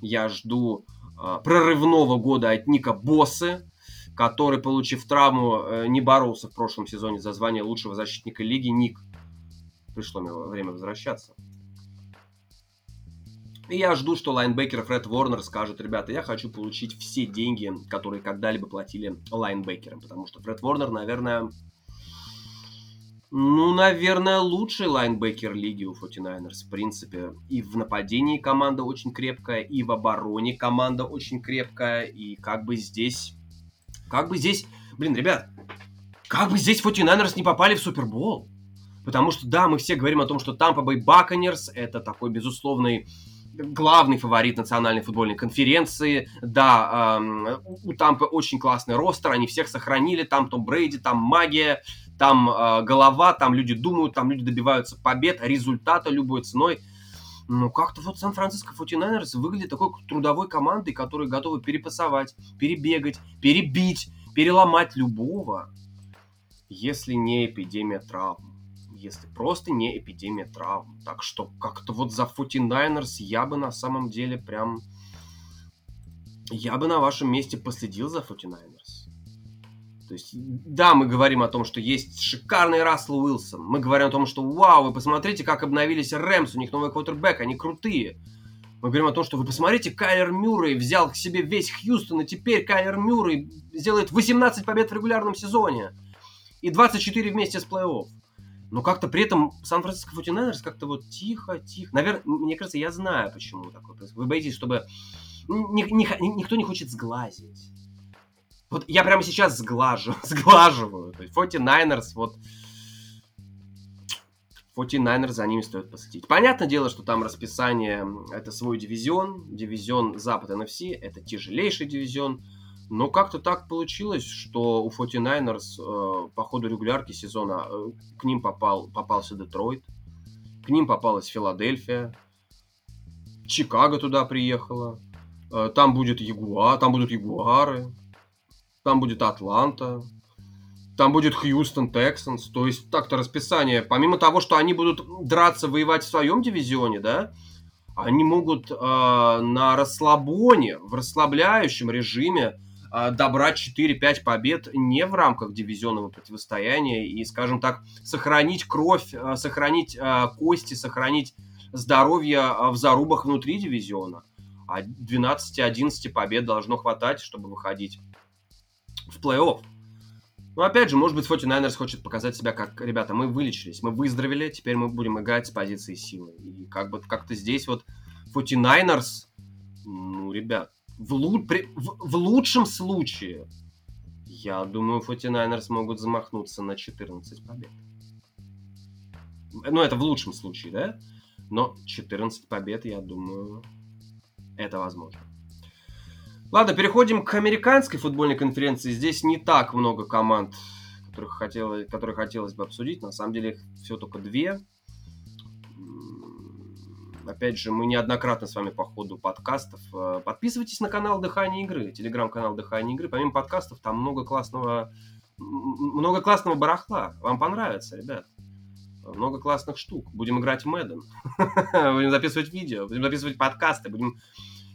Я жду э, прорывного года от Ника Боссы, который, получив травму, э, не боролся в прошлом сезоне за звание лучшего защитника лиги. Ник, пришло время возвращаться. И я жду, что лайнбекер Фред Ворнер скажет, ребята, я хочу получить все деньги, которые когда-либо платили лайнбекерам. Потому что Фред Ворнер, наверное, ну, наверное, лучший лайнбекер лиги у 49ers, в принципе. И в нападении команда очень крепкая, и в обороне команда очень крепкая. И как бы здесь... Как бы здесь... Блин, ребят, как бы здесь 49ers не попали в Супербол. Потому что, да, мы все говорим о том, что Tampa Bay Buccaneers это такой безусловный главный фаворит национальной футбольной конференции. Да, э, у Тампы очень классный ростер, они всех сохранили. Там Том Брейди, там магия, там э, голова, там люди думают, там люди добиваются побед, результата любой ценой. Ну, как-то вот Сан-Франциско 49ers выглядит такой трудовой командой, которая готова перепасовать, перебегать, перебить, переломать любого, если не эпидемия травм если просто не эпидемия травм. Так что как-то вот за 49ers я бы на самом деле прям... Я бы на вашем месте последил за 49ers. То есть, да, мы говорим о том, что есть шикарный Рассел Уилсон. Мы говорим о том, что вау, вы посмотрите, как обновились Рэмс, у них новый квотербек, они крутые. Мы говорим о том, что вы посмотрите, Кайлер Мюррей взял к себе весь Хьюстон, и теперь Кайлер Мюррей сделает 18 побед в регулярном сезоне. И 24 вместе с плей-офф но как-то при этом Сан-Франциско 49 как-то вот тихо, тихо. Наверное, мне кажется, я знаю, почему такое происходит. Вы боитесь, чтобы... Ни, ни, никто не хочет сглазить. Вот я прямо сейчас сглажу, сглаживаю. То есть 49ers, вот... 49ers за ними стоит посетить. Понятное дело, что там расписание, это свой дивизион, дивизион Запад NFC, это тяжелейший дивизион, но как-то так получилось, что у 49ers э, по ходу регулярки сезона э, к ним попал, попался Детройт, к ним попалась Филадельфия, Чикаго туда приехала, э, там будет Ягуа, там будут Ягуары, там будет Атланта, там будет Хьюстон Тексанс. То есть так-то расписание, помимо того, что они будут драться, воевать в своем дивизионе, да, они могут э, на расслабоне, в расслабляющем режиме добрать 4-5 побед не в рамках дивизионного противостояния и, скажем так, сохранить кровь, а, сохранить а, кости, сохранить здоровья а, в зарубах внутри дивизиона. А 12-11 побед должно хватать, чтобы выходить в плей-офф. Ну, опять же, может быть, 49ers хочет показать себя как, ребята, мы вылечились, мы выздоровели, теперь мы будем играть с позиции силы. И как бы как-то здесь вот 49ers, ну, ребят, в, лу- при, в, в лучшем случае, я думаю, 49ers могут замахнуться на 14 побед. Ну, это в лучшем случае, да? Но 14 побед, я думаю, это возможно. Ладно, переходим к американской футбольной конференции. Здесь не так много команд, которых, хотелось, которые хотелось бы обсудить. На самом деле их все только две. Опять же, мы неоднократно с вами по ходу подкастов. Э, подписывайтесь на канал Дыхание игры, телеграм-канал Дыхание игры. Помимо подкастов, там много классного, много классного барахла. Вам понравится, ребят. Много классных штук. Будем играть в Madden. будем записывать видео, будем записывать подкасты, будем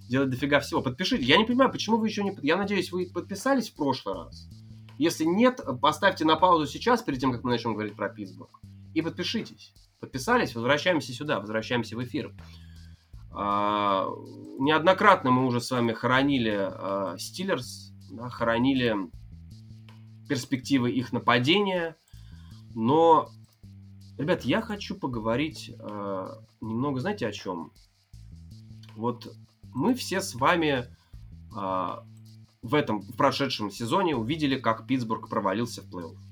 делать дофига всего. Подпишитесь. Я не понимаю, почему вы еще не... Я надеюсь, вы подписались в прошлый раз. Если нет, поставьте на паузу сейчас, перед тем, как мы начнем говорить про Питтсбург. И подпишитесь. Подписались? Возвращаемся сюда, возвращаемся в эфир. А, неоднократно мы уже с вами хоронили Стиллерс, да, хоронили перспективы их нападения, но, ребят, я хочу поговорить а, немного, знаете, о чем? Вот мы все с вами в этом в прошедшем сезоне увидели, как Питтсбург провалился в плей-офф.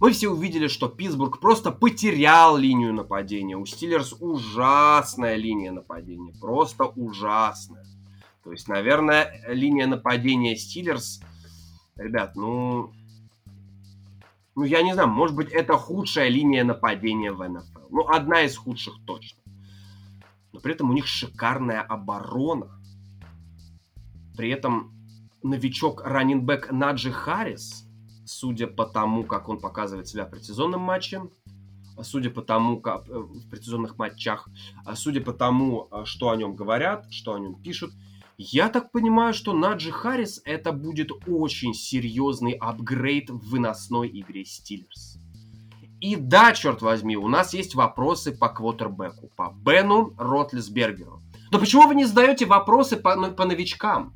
Мы все увидели, что Питтсбург просто потерял линию нападения. У Стиллерс ужасная линия нападения. Просто ужасная. То есть, наверное, линия нападения Стиллерс... Ребят, ну... Ну, я не знаю, может быть, это худшая линия нападения в НФЛ. Ну, одна из худших точно но при этом у них шикарная оборона. При этом новичок раннинбэк Наджи Харрис, судя по тому, как он показывает себя в предсезонном матче, судя по тому, как э, в предсезонных матчах, а судя по тому, э, что о нем говорят, что о нем пишут, я так понимаю, что Наджи Харрис это будет очень серьезный апгрейд в выносной игре Стиллерс. И да, черт возьми, у нас есть вопросы по квотербеку, по Бену Ротлисбергеру. Но почему вы не задаете вопросы по, ну, по новичкам?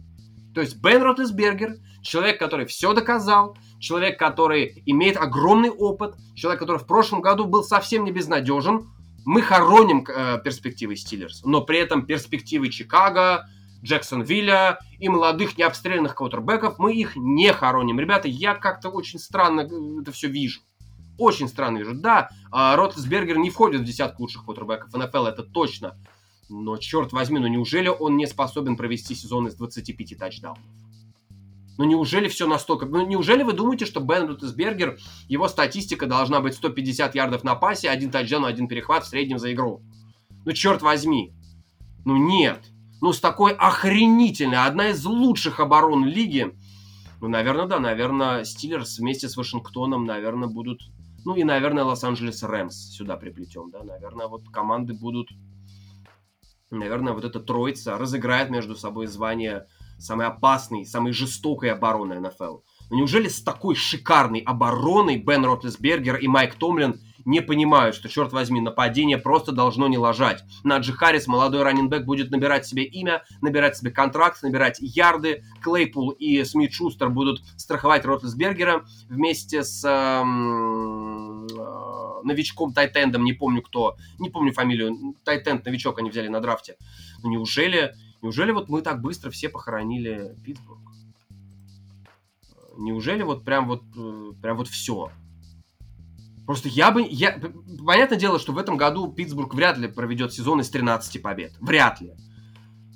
То есть Бен Ротлисбергер, человек, который все доказал, человек, который имеет огромный опыт, человек, который в прошлом году был совсем не безнадежен. Мы хороним э, перспективы Стиллерс, но при этом перспективы Чикаго, Джексонвилля и молодых необстрелянных квотербеков мы их не хороним. Ребята, я как-то очень странно э, это все вижу очень странно вижу. Да, а, Ротлсбергер не входит в десятку лучших квотербеков НФЛ, это точно. Но, черт возьми, ну неужели он не способен провести сезон из 25 тачдаунов? Ну неужели все настолько... Ну неужели вы думаете, что Бен Ротлсбергер, его статистика должна быть 150 ярдов на пасе, один тачдаун, один перехват в среднем за игру? Ну черт возьми. Ну нет. Ну с такой охренительной, одна из лучших оборон лиги, ну, наверное, да, наверное, Стиллерс вместе с Вашингтоном, наверное, будут ну и, наверное, Лос-Анджелес Рэмс сюда приплетем, да. Наверное, вот команды будут... Наверное, вот эта троица разыграет между собой звание самой опасной, самой жестокой обороны НФЛ. Но неужели с такой шикарной обороной Бен Ротлесбергер и Майк Томлин не понимают, что, черт возьми, нападение просто должно не ложать. Наджи Харрис, молодой раненбэк, будет набирать себе имя, набирать себе контракт, набирать ярды. Клейпул и Смит Шустер будут страховать Ротлесбергера вместе с эм, э, новичком Тайтендом, не помню кто, не помню фамилию, Тайтенд, новичок они взяли на драфте. Ну неужели, неужели вот мы так быстро все похоронили Питтсбург? Неужели вот прям вот, э, прям вот все? Просто я бы... Я, понятное дело, что в этом году Питтсбург вряд ли проведет сезон из 13 побед. Вряд ли.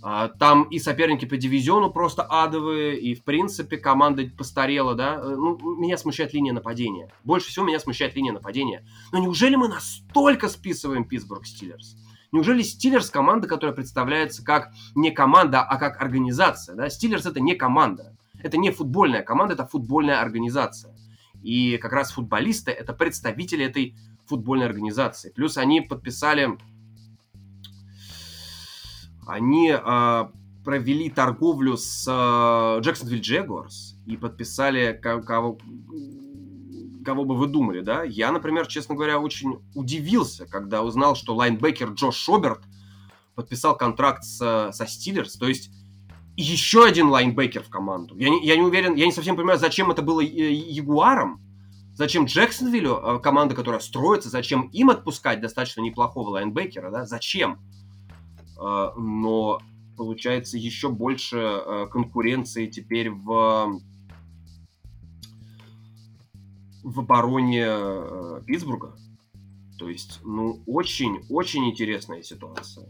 А, там и соперники по дивизиону просто адовые, и, в принципе, команда постарела, да. Э, ну, меня смущает линия нападения. Больше всего меня смущает линия нападения. Но неужели мы настолько списываем Питтсбург Стиллерс? Неужели Стиллерс команда, которая представляется как не команда, а как организация? Да? Стиллерс это не команда. Это не футбольная команда, это футбольная организация. И как раз футболисты это представители этой футбольной организации. Плюс они подписали, они э, провели торговлю с Джексонвилл э, Джегуарс и подписали кого, кого бы вы думали, да? Я, например, честно говоря, очень удивился, когда узнал, что лайнбекер Джош Шоберт подписал контракт с, со Стиллерс. То есть еще один лайнбекер в команду. Я не, я не уверен, я не совсем понимаю, зачем это было Ягуаром, зачем Джексонвиллю, э, команда, которая строится, зачем им отпускать достаточно неплохого лайнбекера, да? Зачем? Э, но получается еще больше э, конкуренции теперь в в обороне э, Питтсбурга. То есть, ну, очень-очень интересная ситуация.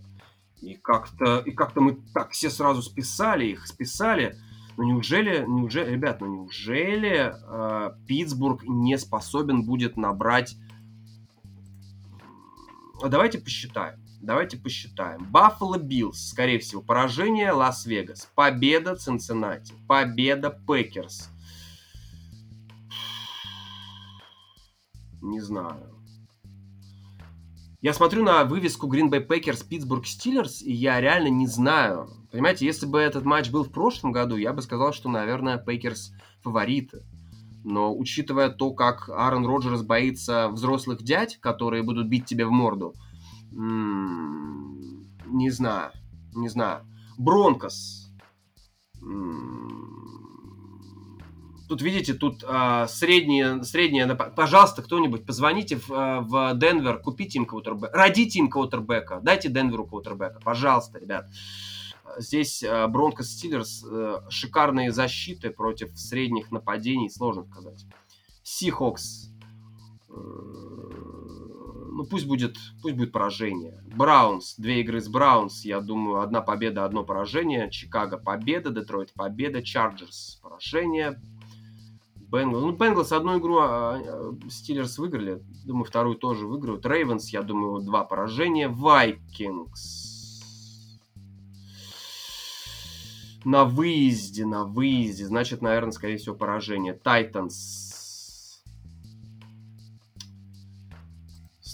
И как-то, и как-то мы так все сразу списали их, списали. Но неужели, неужели, ребят, ну неужели э, Питтсбург не способен будет набрать... Давайте посчитаем. Давайте посчитаем. Баффало Биллс, скорее всего, поражение Лас-Вегас, победа Цинциннати, победа Пекерс. Не знаю. Я смотрю на вывеску Green Bay Packers, Pittsburgh Steelers, и я реально не знаю. Понимаете, если бы этот матч был в прошлом году, я бы сказал, что, наверное, Пейкерс фавориты. Но учитывая то, как Аарон Роджерс боится взрослых дядь, которые будут бить тебе в морду, не знаю, не знаю. Бронкос. Тут, видите, тут а, средние, средние, пожалуйста, кто-нибудь, позвоните в, а, в Денвер, купите им квотербека, родите им квотербека, дайте Денверу квотербека, пожалуйста, ребят. Здесь а, Бронкос Стиллерс а, шикарные защиты против средних нападений, сложно сказать. Сихокс ну пусть будет, пусть будет поражение. Браунс, две игры с Браунс, я думаю, одна победа, одно поражение. Чикаго победа, Детройт победа, Чарджерс поражение. Бенглс, ну Бенглс одну игру а, а, Стиллерс выиграли, думаю, вторую тоже выиграют. Рейвенс, я думаю, два поражения. Вайкингс. На выезде, на выезде. Значит, наверное, скорее всего, поражение. Тайтанс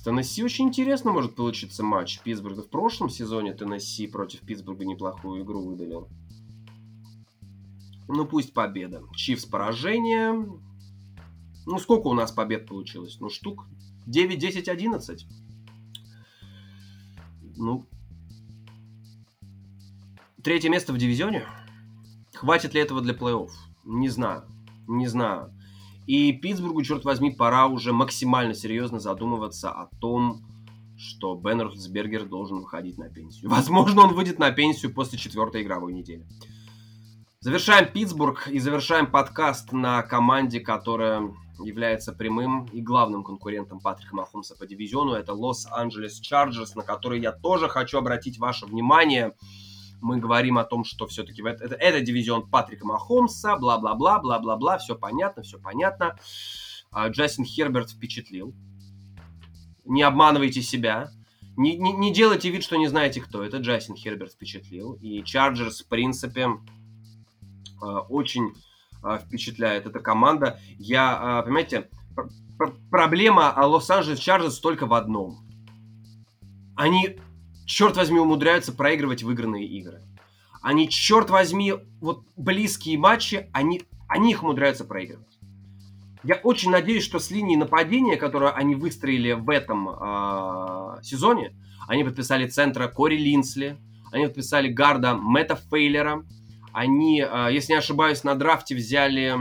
Теннесси очень интересно может получиться матч. Питтсбурга в прошлом сезоне Теннесси против Питтсбурга неплохую игру выдалил. Ну, пусть победа. Чивс поражение. Ну, сколько у нас побед получилось? Ну, штук 9, 10, 11. Ну, третье место в дивизионе. Хватит ли этого для плей-офф? Не знаю. Не знаю. И Питтсбургу, черт возьми, пора уже максимально серьезно задумываться о том, что Бен Ротсбергер должен выходить на пенсию. Возможно, он выйдет на пенсию после четвертой игровой недели. Завершаем Питтсбург и завершаем подкаст на команде, которая является прямым и главным конкурентом Патрика Махомса по дивизиону. Это Лос-Анджелес Чарджерс, на который я тоже хочу обратить ваше внимание мы говорим о том, что все-таки это, это, это дивизион Патрика Махомса, бла-бла-бла, бла-бла-бла, все понятно, все понятно. А, Джастин Херберт впечатлил. Не обманывайте себя. Не, не, не делайте вид, что не знаете, кто это. Джастин Херберт впечатлил. И Чарджерс, в принципе, очень а, впечатляет эта команда. Я, понимаете, проблема Лос-Анджелес Чарджерс только в одном. Они черт возьми, умудряются проигрывать выигранные игры. Они, черт возьми, вот близкие матчи, они, они их умудряются проигрывать. Я очень надеюсь, что с линии нападения, которую они выстроили в этом э, сезоне, они подписали центра Кори Линсли, они подписали гарда Мэтта Фейлера, они, э, если не ошибаюсь, на драфте взяли...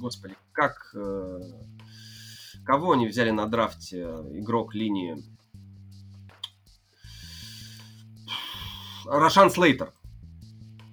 Господи, как... Э, Кого они взяли на драфте? Игрок линии. Рошан Слейтер.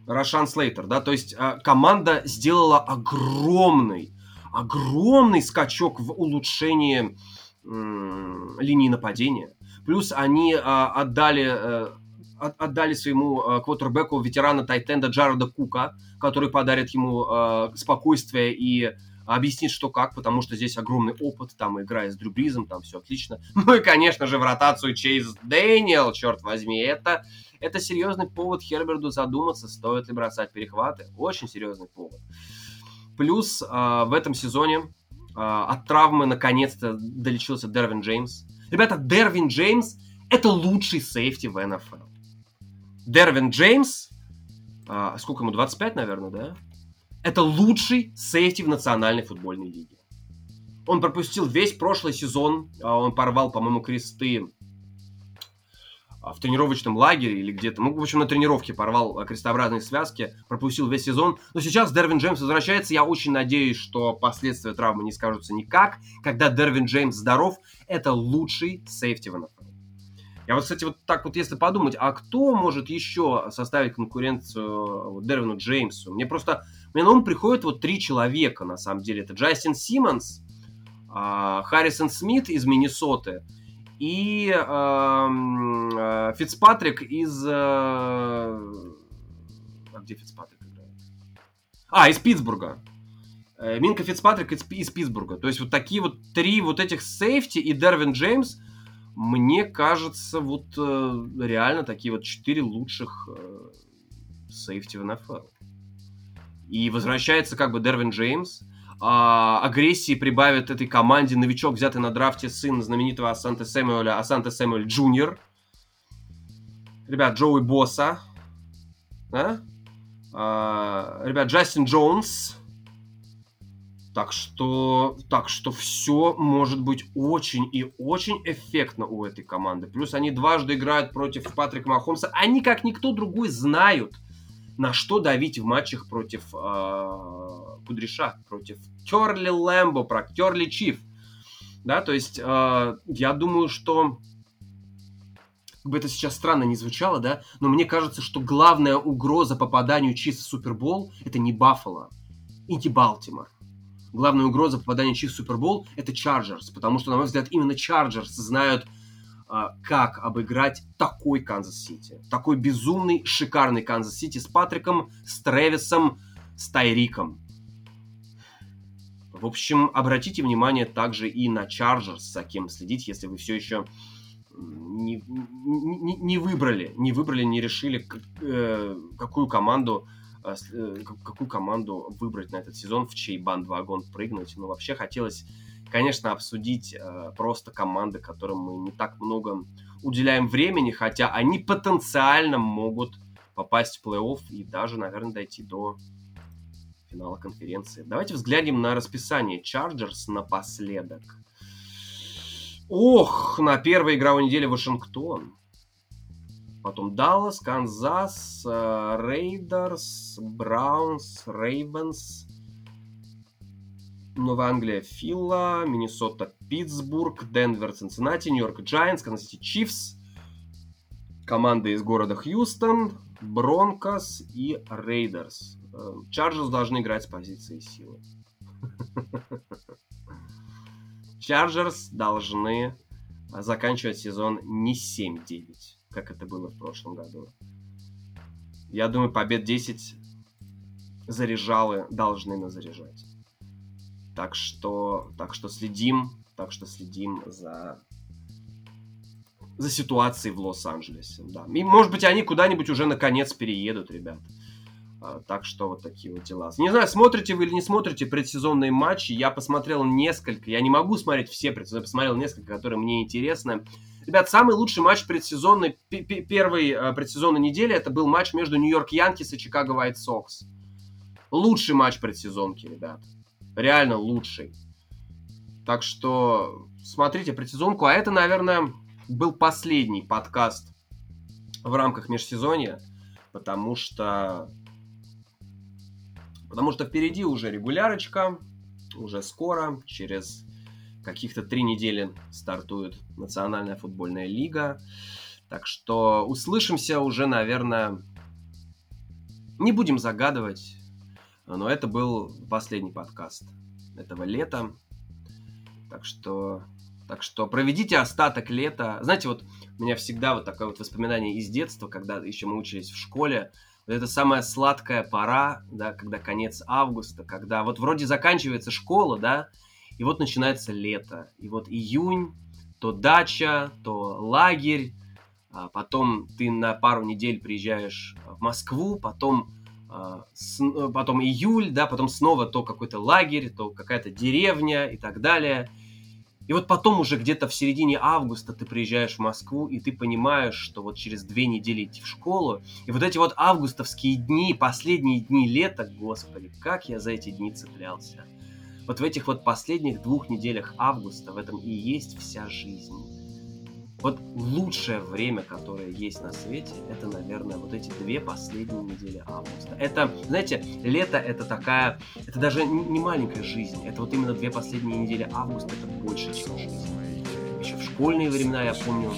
Рошан Слейтер, да, то есть а, команда сделала огромный, огромный скачок в улучшении линии нападения. Плюс они а, отдали, а, отдали своему а, квотербеку ветерана Тайтенда Джареда Кука, который подарит ему а, спокойствие и объяснить, что как, потому что здесь огромный опыт, там, играя с Дрюбризом, там все отлично. Ну и, конечно же, в ротацию Чейз Дэниел, черт возьми, это, это серьезный повод Херберду задуматься, стоит ли бросать перехваты. Очень серьезный повод. Плюс э, в этом сезоне э, от травмы наконец-то долечился Дервин Джеймс. Ребята, Дервин Джеймс это лучший сейфти в НФЛ. Дервин Джеймс, э, сколько ему, 25, наверное, да? это лучший сейфти в национальной футбольной лиге. Он пропустил весь прошлый сезон, а он порвал, по-моему, кресты а, в тренировочном лагере или где-то, ну, в общем, на тренировке порвал а, крестообразные связки, пропустил весь сезон. Но сейчас Дервин Джеймс возвращается. Я очень надеюсь, что последствия травмы не скажутся никак. Когда Дервин Джеймс здоров, это лучший сейфти в НФЛ. Я вот, кстати, вот так вот, если подумать, а кто может еще составить конкуренцию Дервину Джеймсу? Мне просто, мне на ум приходит вот три человека, на самом деле. Это Джастин Симмонс, Харрисон Смит из Миннесоты – и э, Фицпатрик из... Э, а где Фицпатрик играет? А, из Питтсбурга. Э, Минка Фицпатрик из, из Питтсбурга. То есть вот такие вот три вот этих сейфти и Дервин Джеймс, мне кажется, вот э, реально такие вот четыре лучших э, сейфти в НФЛ. И возвращается как бы Дервин Джеймс, а, агрессии прибавит этой команде новичок, взятый на драфте сын знаменитого Асанте Сэмюэля, Асанте Сэмюэль Джуниор. Ребят, Джоуи Босса. Да? А, ребят, Джастин Джонс. Так что, так что все может быть очень и очень эффектно у этой команды. Плюс они дважды играют против Патрика Махомса. Они, как никто другой, знают, на что давить в матчах против э, Кудряша, против Терли Лэмбо, про Терли Чиф. Да, то есть э, я думаю, что как бы это сейчас странно не звучало, да, но мне кажется, что главная угроза попаданию Чифс в Супербол это не Баффало и не Балтимор. Главная угроза попадания Чифс в Супербол это Чарджерс, потому что, на мой взгляд, именно Чарджерс знают а, как обыграть такой Канзас-Сити. Такой безумный, шикарный Канзас-Сити с Патриком, с Тревисом, с Тайриком. В общем, обратите внимание также и на Чарджерс, за кем следить, если вы все еще не, не, не выбрали, не выбрали, не решили, э, какую команду э, э, какую команду выбрать на этот сезон, в чей банд-вагон прыгнуть. Но вообще хотелось конечно, обсудить э, просто команды, которым мы не так много уделяем времени, хотя они потенциально могут попасть в плей-офф и даже, наверное, дойти до финала конференции. Давайте взглянем на расписание Чарджерс напоследок. Ох, на первой игровой неделе Вашингтон. Потом Даллас, Канзас, Рейдерс, Браунс, Рейвенс, Новая Англия Филла, Миннесота Питтсбург, Денвер Цинциннати, Нью-Йорк Джайанс, Канзас Чифс, команды из города Хьюстон, Бронкос и Рейдерс. Э, Чарджерс должны играть с позиции силы. Чарджерс должны заканчивать сезон не 7-9, как это было в прошлом году. Я думаю, побед 10 заряжалы должны назаряжать. Так что, так что следим, так что следим за за ситуацией в Лос-Анджелесе, да. И, может быть, они куда-нибудь уже наконец переедут, ребят. А, так что вот такие вот дела. Не знаю, смотрите вы или не смотрите предсезонные матчи. Я посмотрел несколько. Я не могу смотреть все предсезонные. Я посмотрел несколько, которые мне интересны. Ребят, самый лучший матч предсезонной, первой а, предсезонной недели, это был матч между Нью-Йорк Янкис и Чикаго White Sox. Лучший матч предсезонки, ребят реально лучший. Так что смотрите предсезонку. А это, наверное, был последний подкаст в рамках межсезонья, потому что потому что впереди уже регулярочка, уже скоро, через каких-то три недели стартует Национальная футбольная лига. Так что услышимся уже, наверное, не будем загадывать, но это был последний подкаст этого лета. Так что, так что проведите остаток лета. Знаете, вот у меня всегда вот такое вот воспоминание из детства, когда еще мы учились в школе. Это самая сладкая пора, да, когда конец августа, когда вот вроде заканчивается школа, да, и вот начинается лето. И вот июнь, то дача, то лагерь, а потом ты на пару недель приезжаешь в Москву, потом а, э, потом июль, да, потом снова то какой-то лагерь, то какая-то деревня и так далее. И вот потом уже где-то в середине августа ты приезжаешь в Москву, и ты понимаешь, что вот через две недели идти в школу, и вот эти вот августовские дни, последние дни лета, господи, как я за эти дни цеплялся. Вот в этих вот последних двух неделях августа в этом и есть вся жизнь. Вот лучшее время, которое есть на свете, это, наверное, вот эти две последние недели августа. Это, знаете, лето это такая, это даже не маленькая жизнь, это вот именно две последние недели августа, это больше, чем жизнь. Еще в школьные времена, я помню,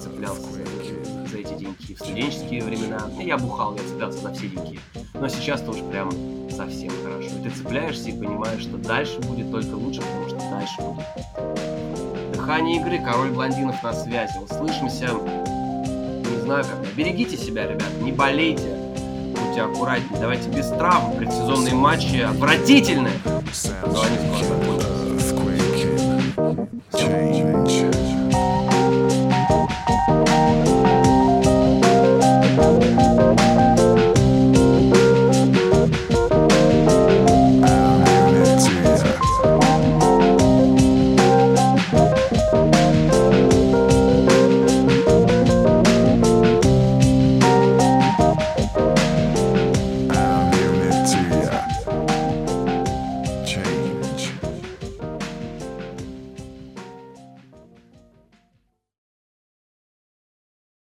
цеплялся за, за эти деньги. В студенческие времена я бухал, я цеплялся за все деньги. Но сейчас тоже прям совсем хорошо. И ты цепляешься и понимаешь, что дальше будет только лучше, потому что дальше будет. Дыхание игры, король блондинов на связи. Услышимся, не знаю как. Берегите себя, ребят, не болейте. Будьте аккуратнее. Давайте без травм. Предсезонные матчи отвратительные. Но они скоро закончатся. Change.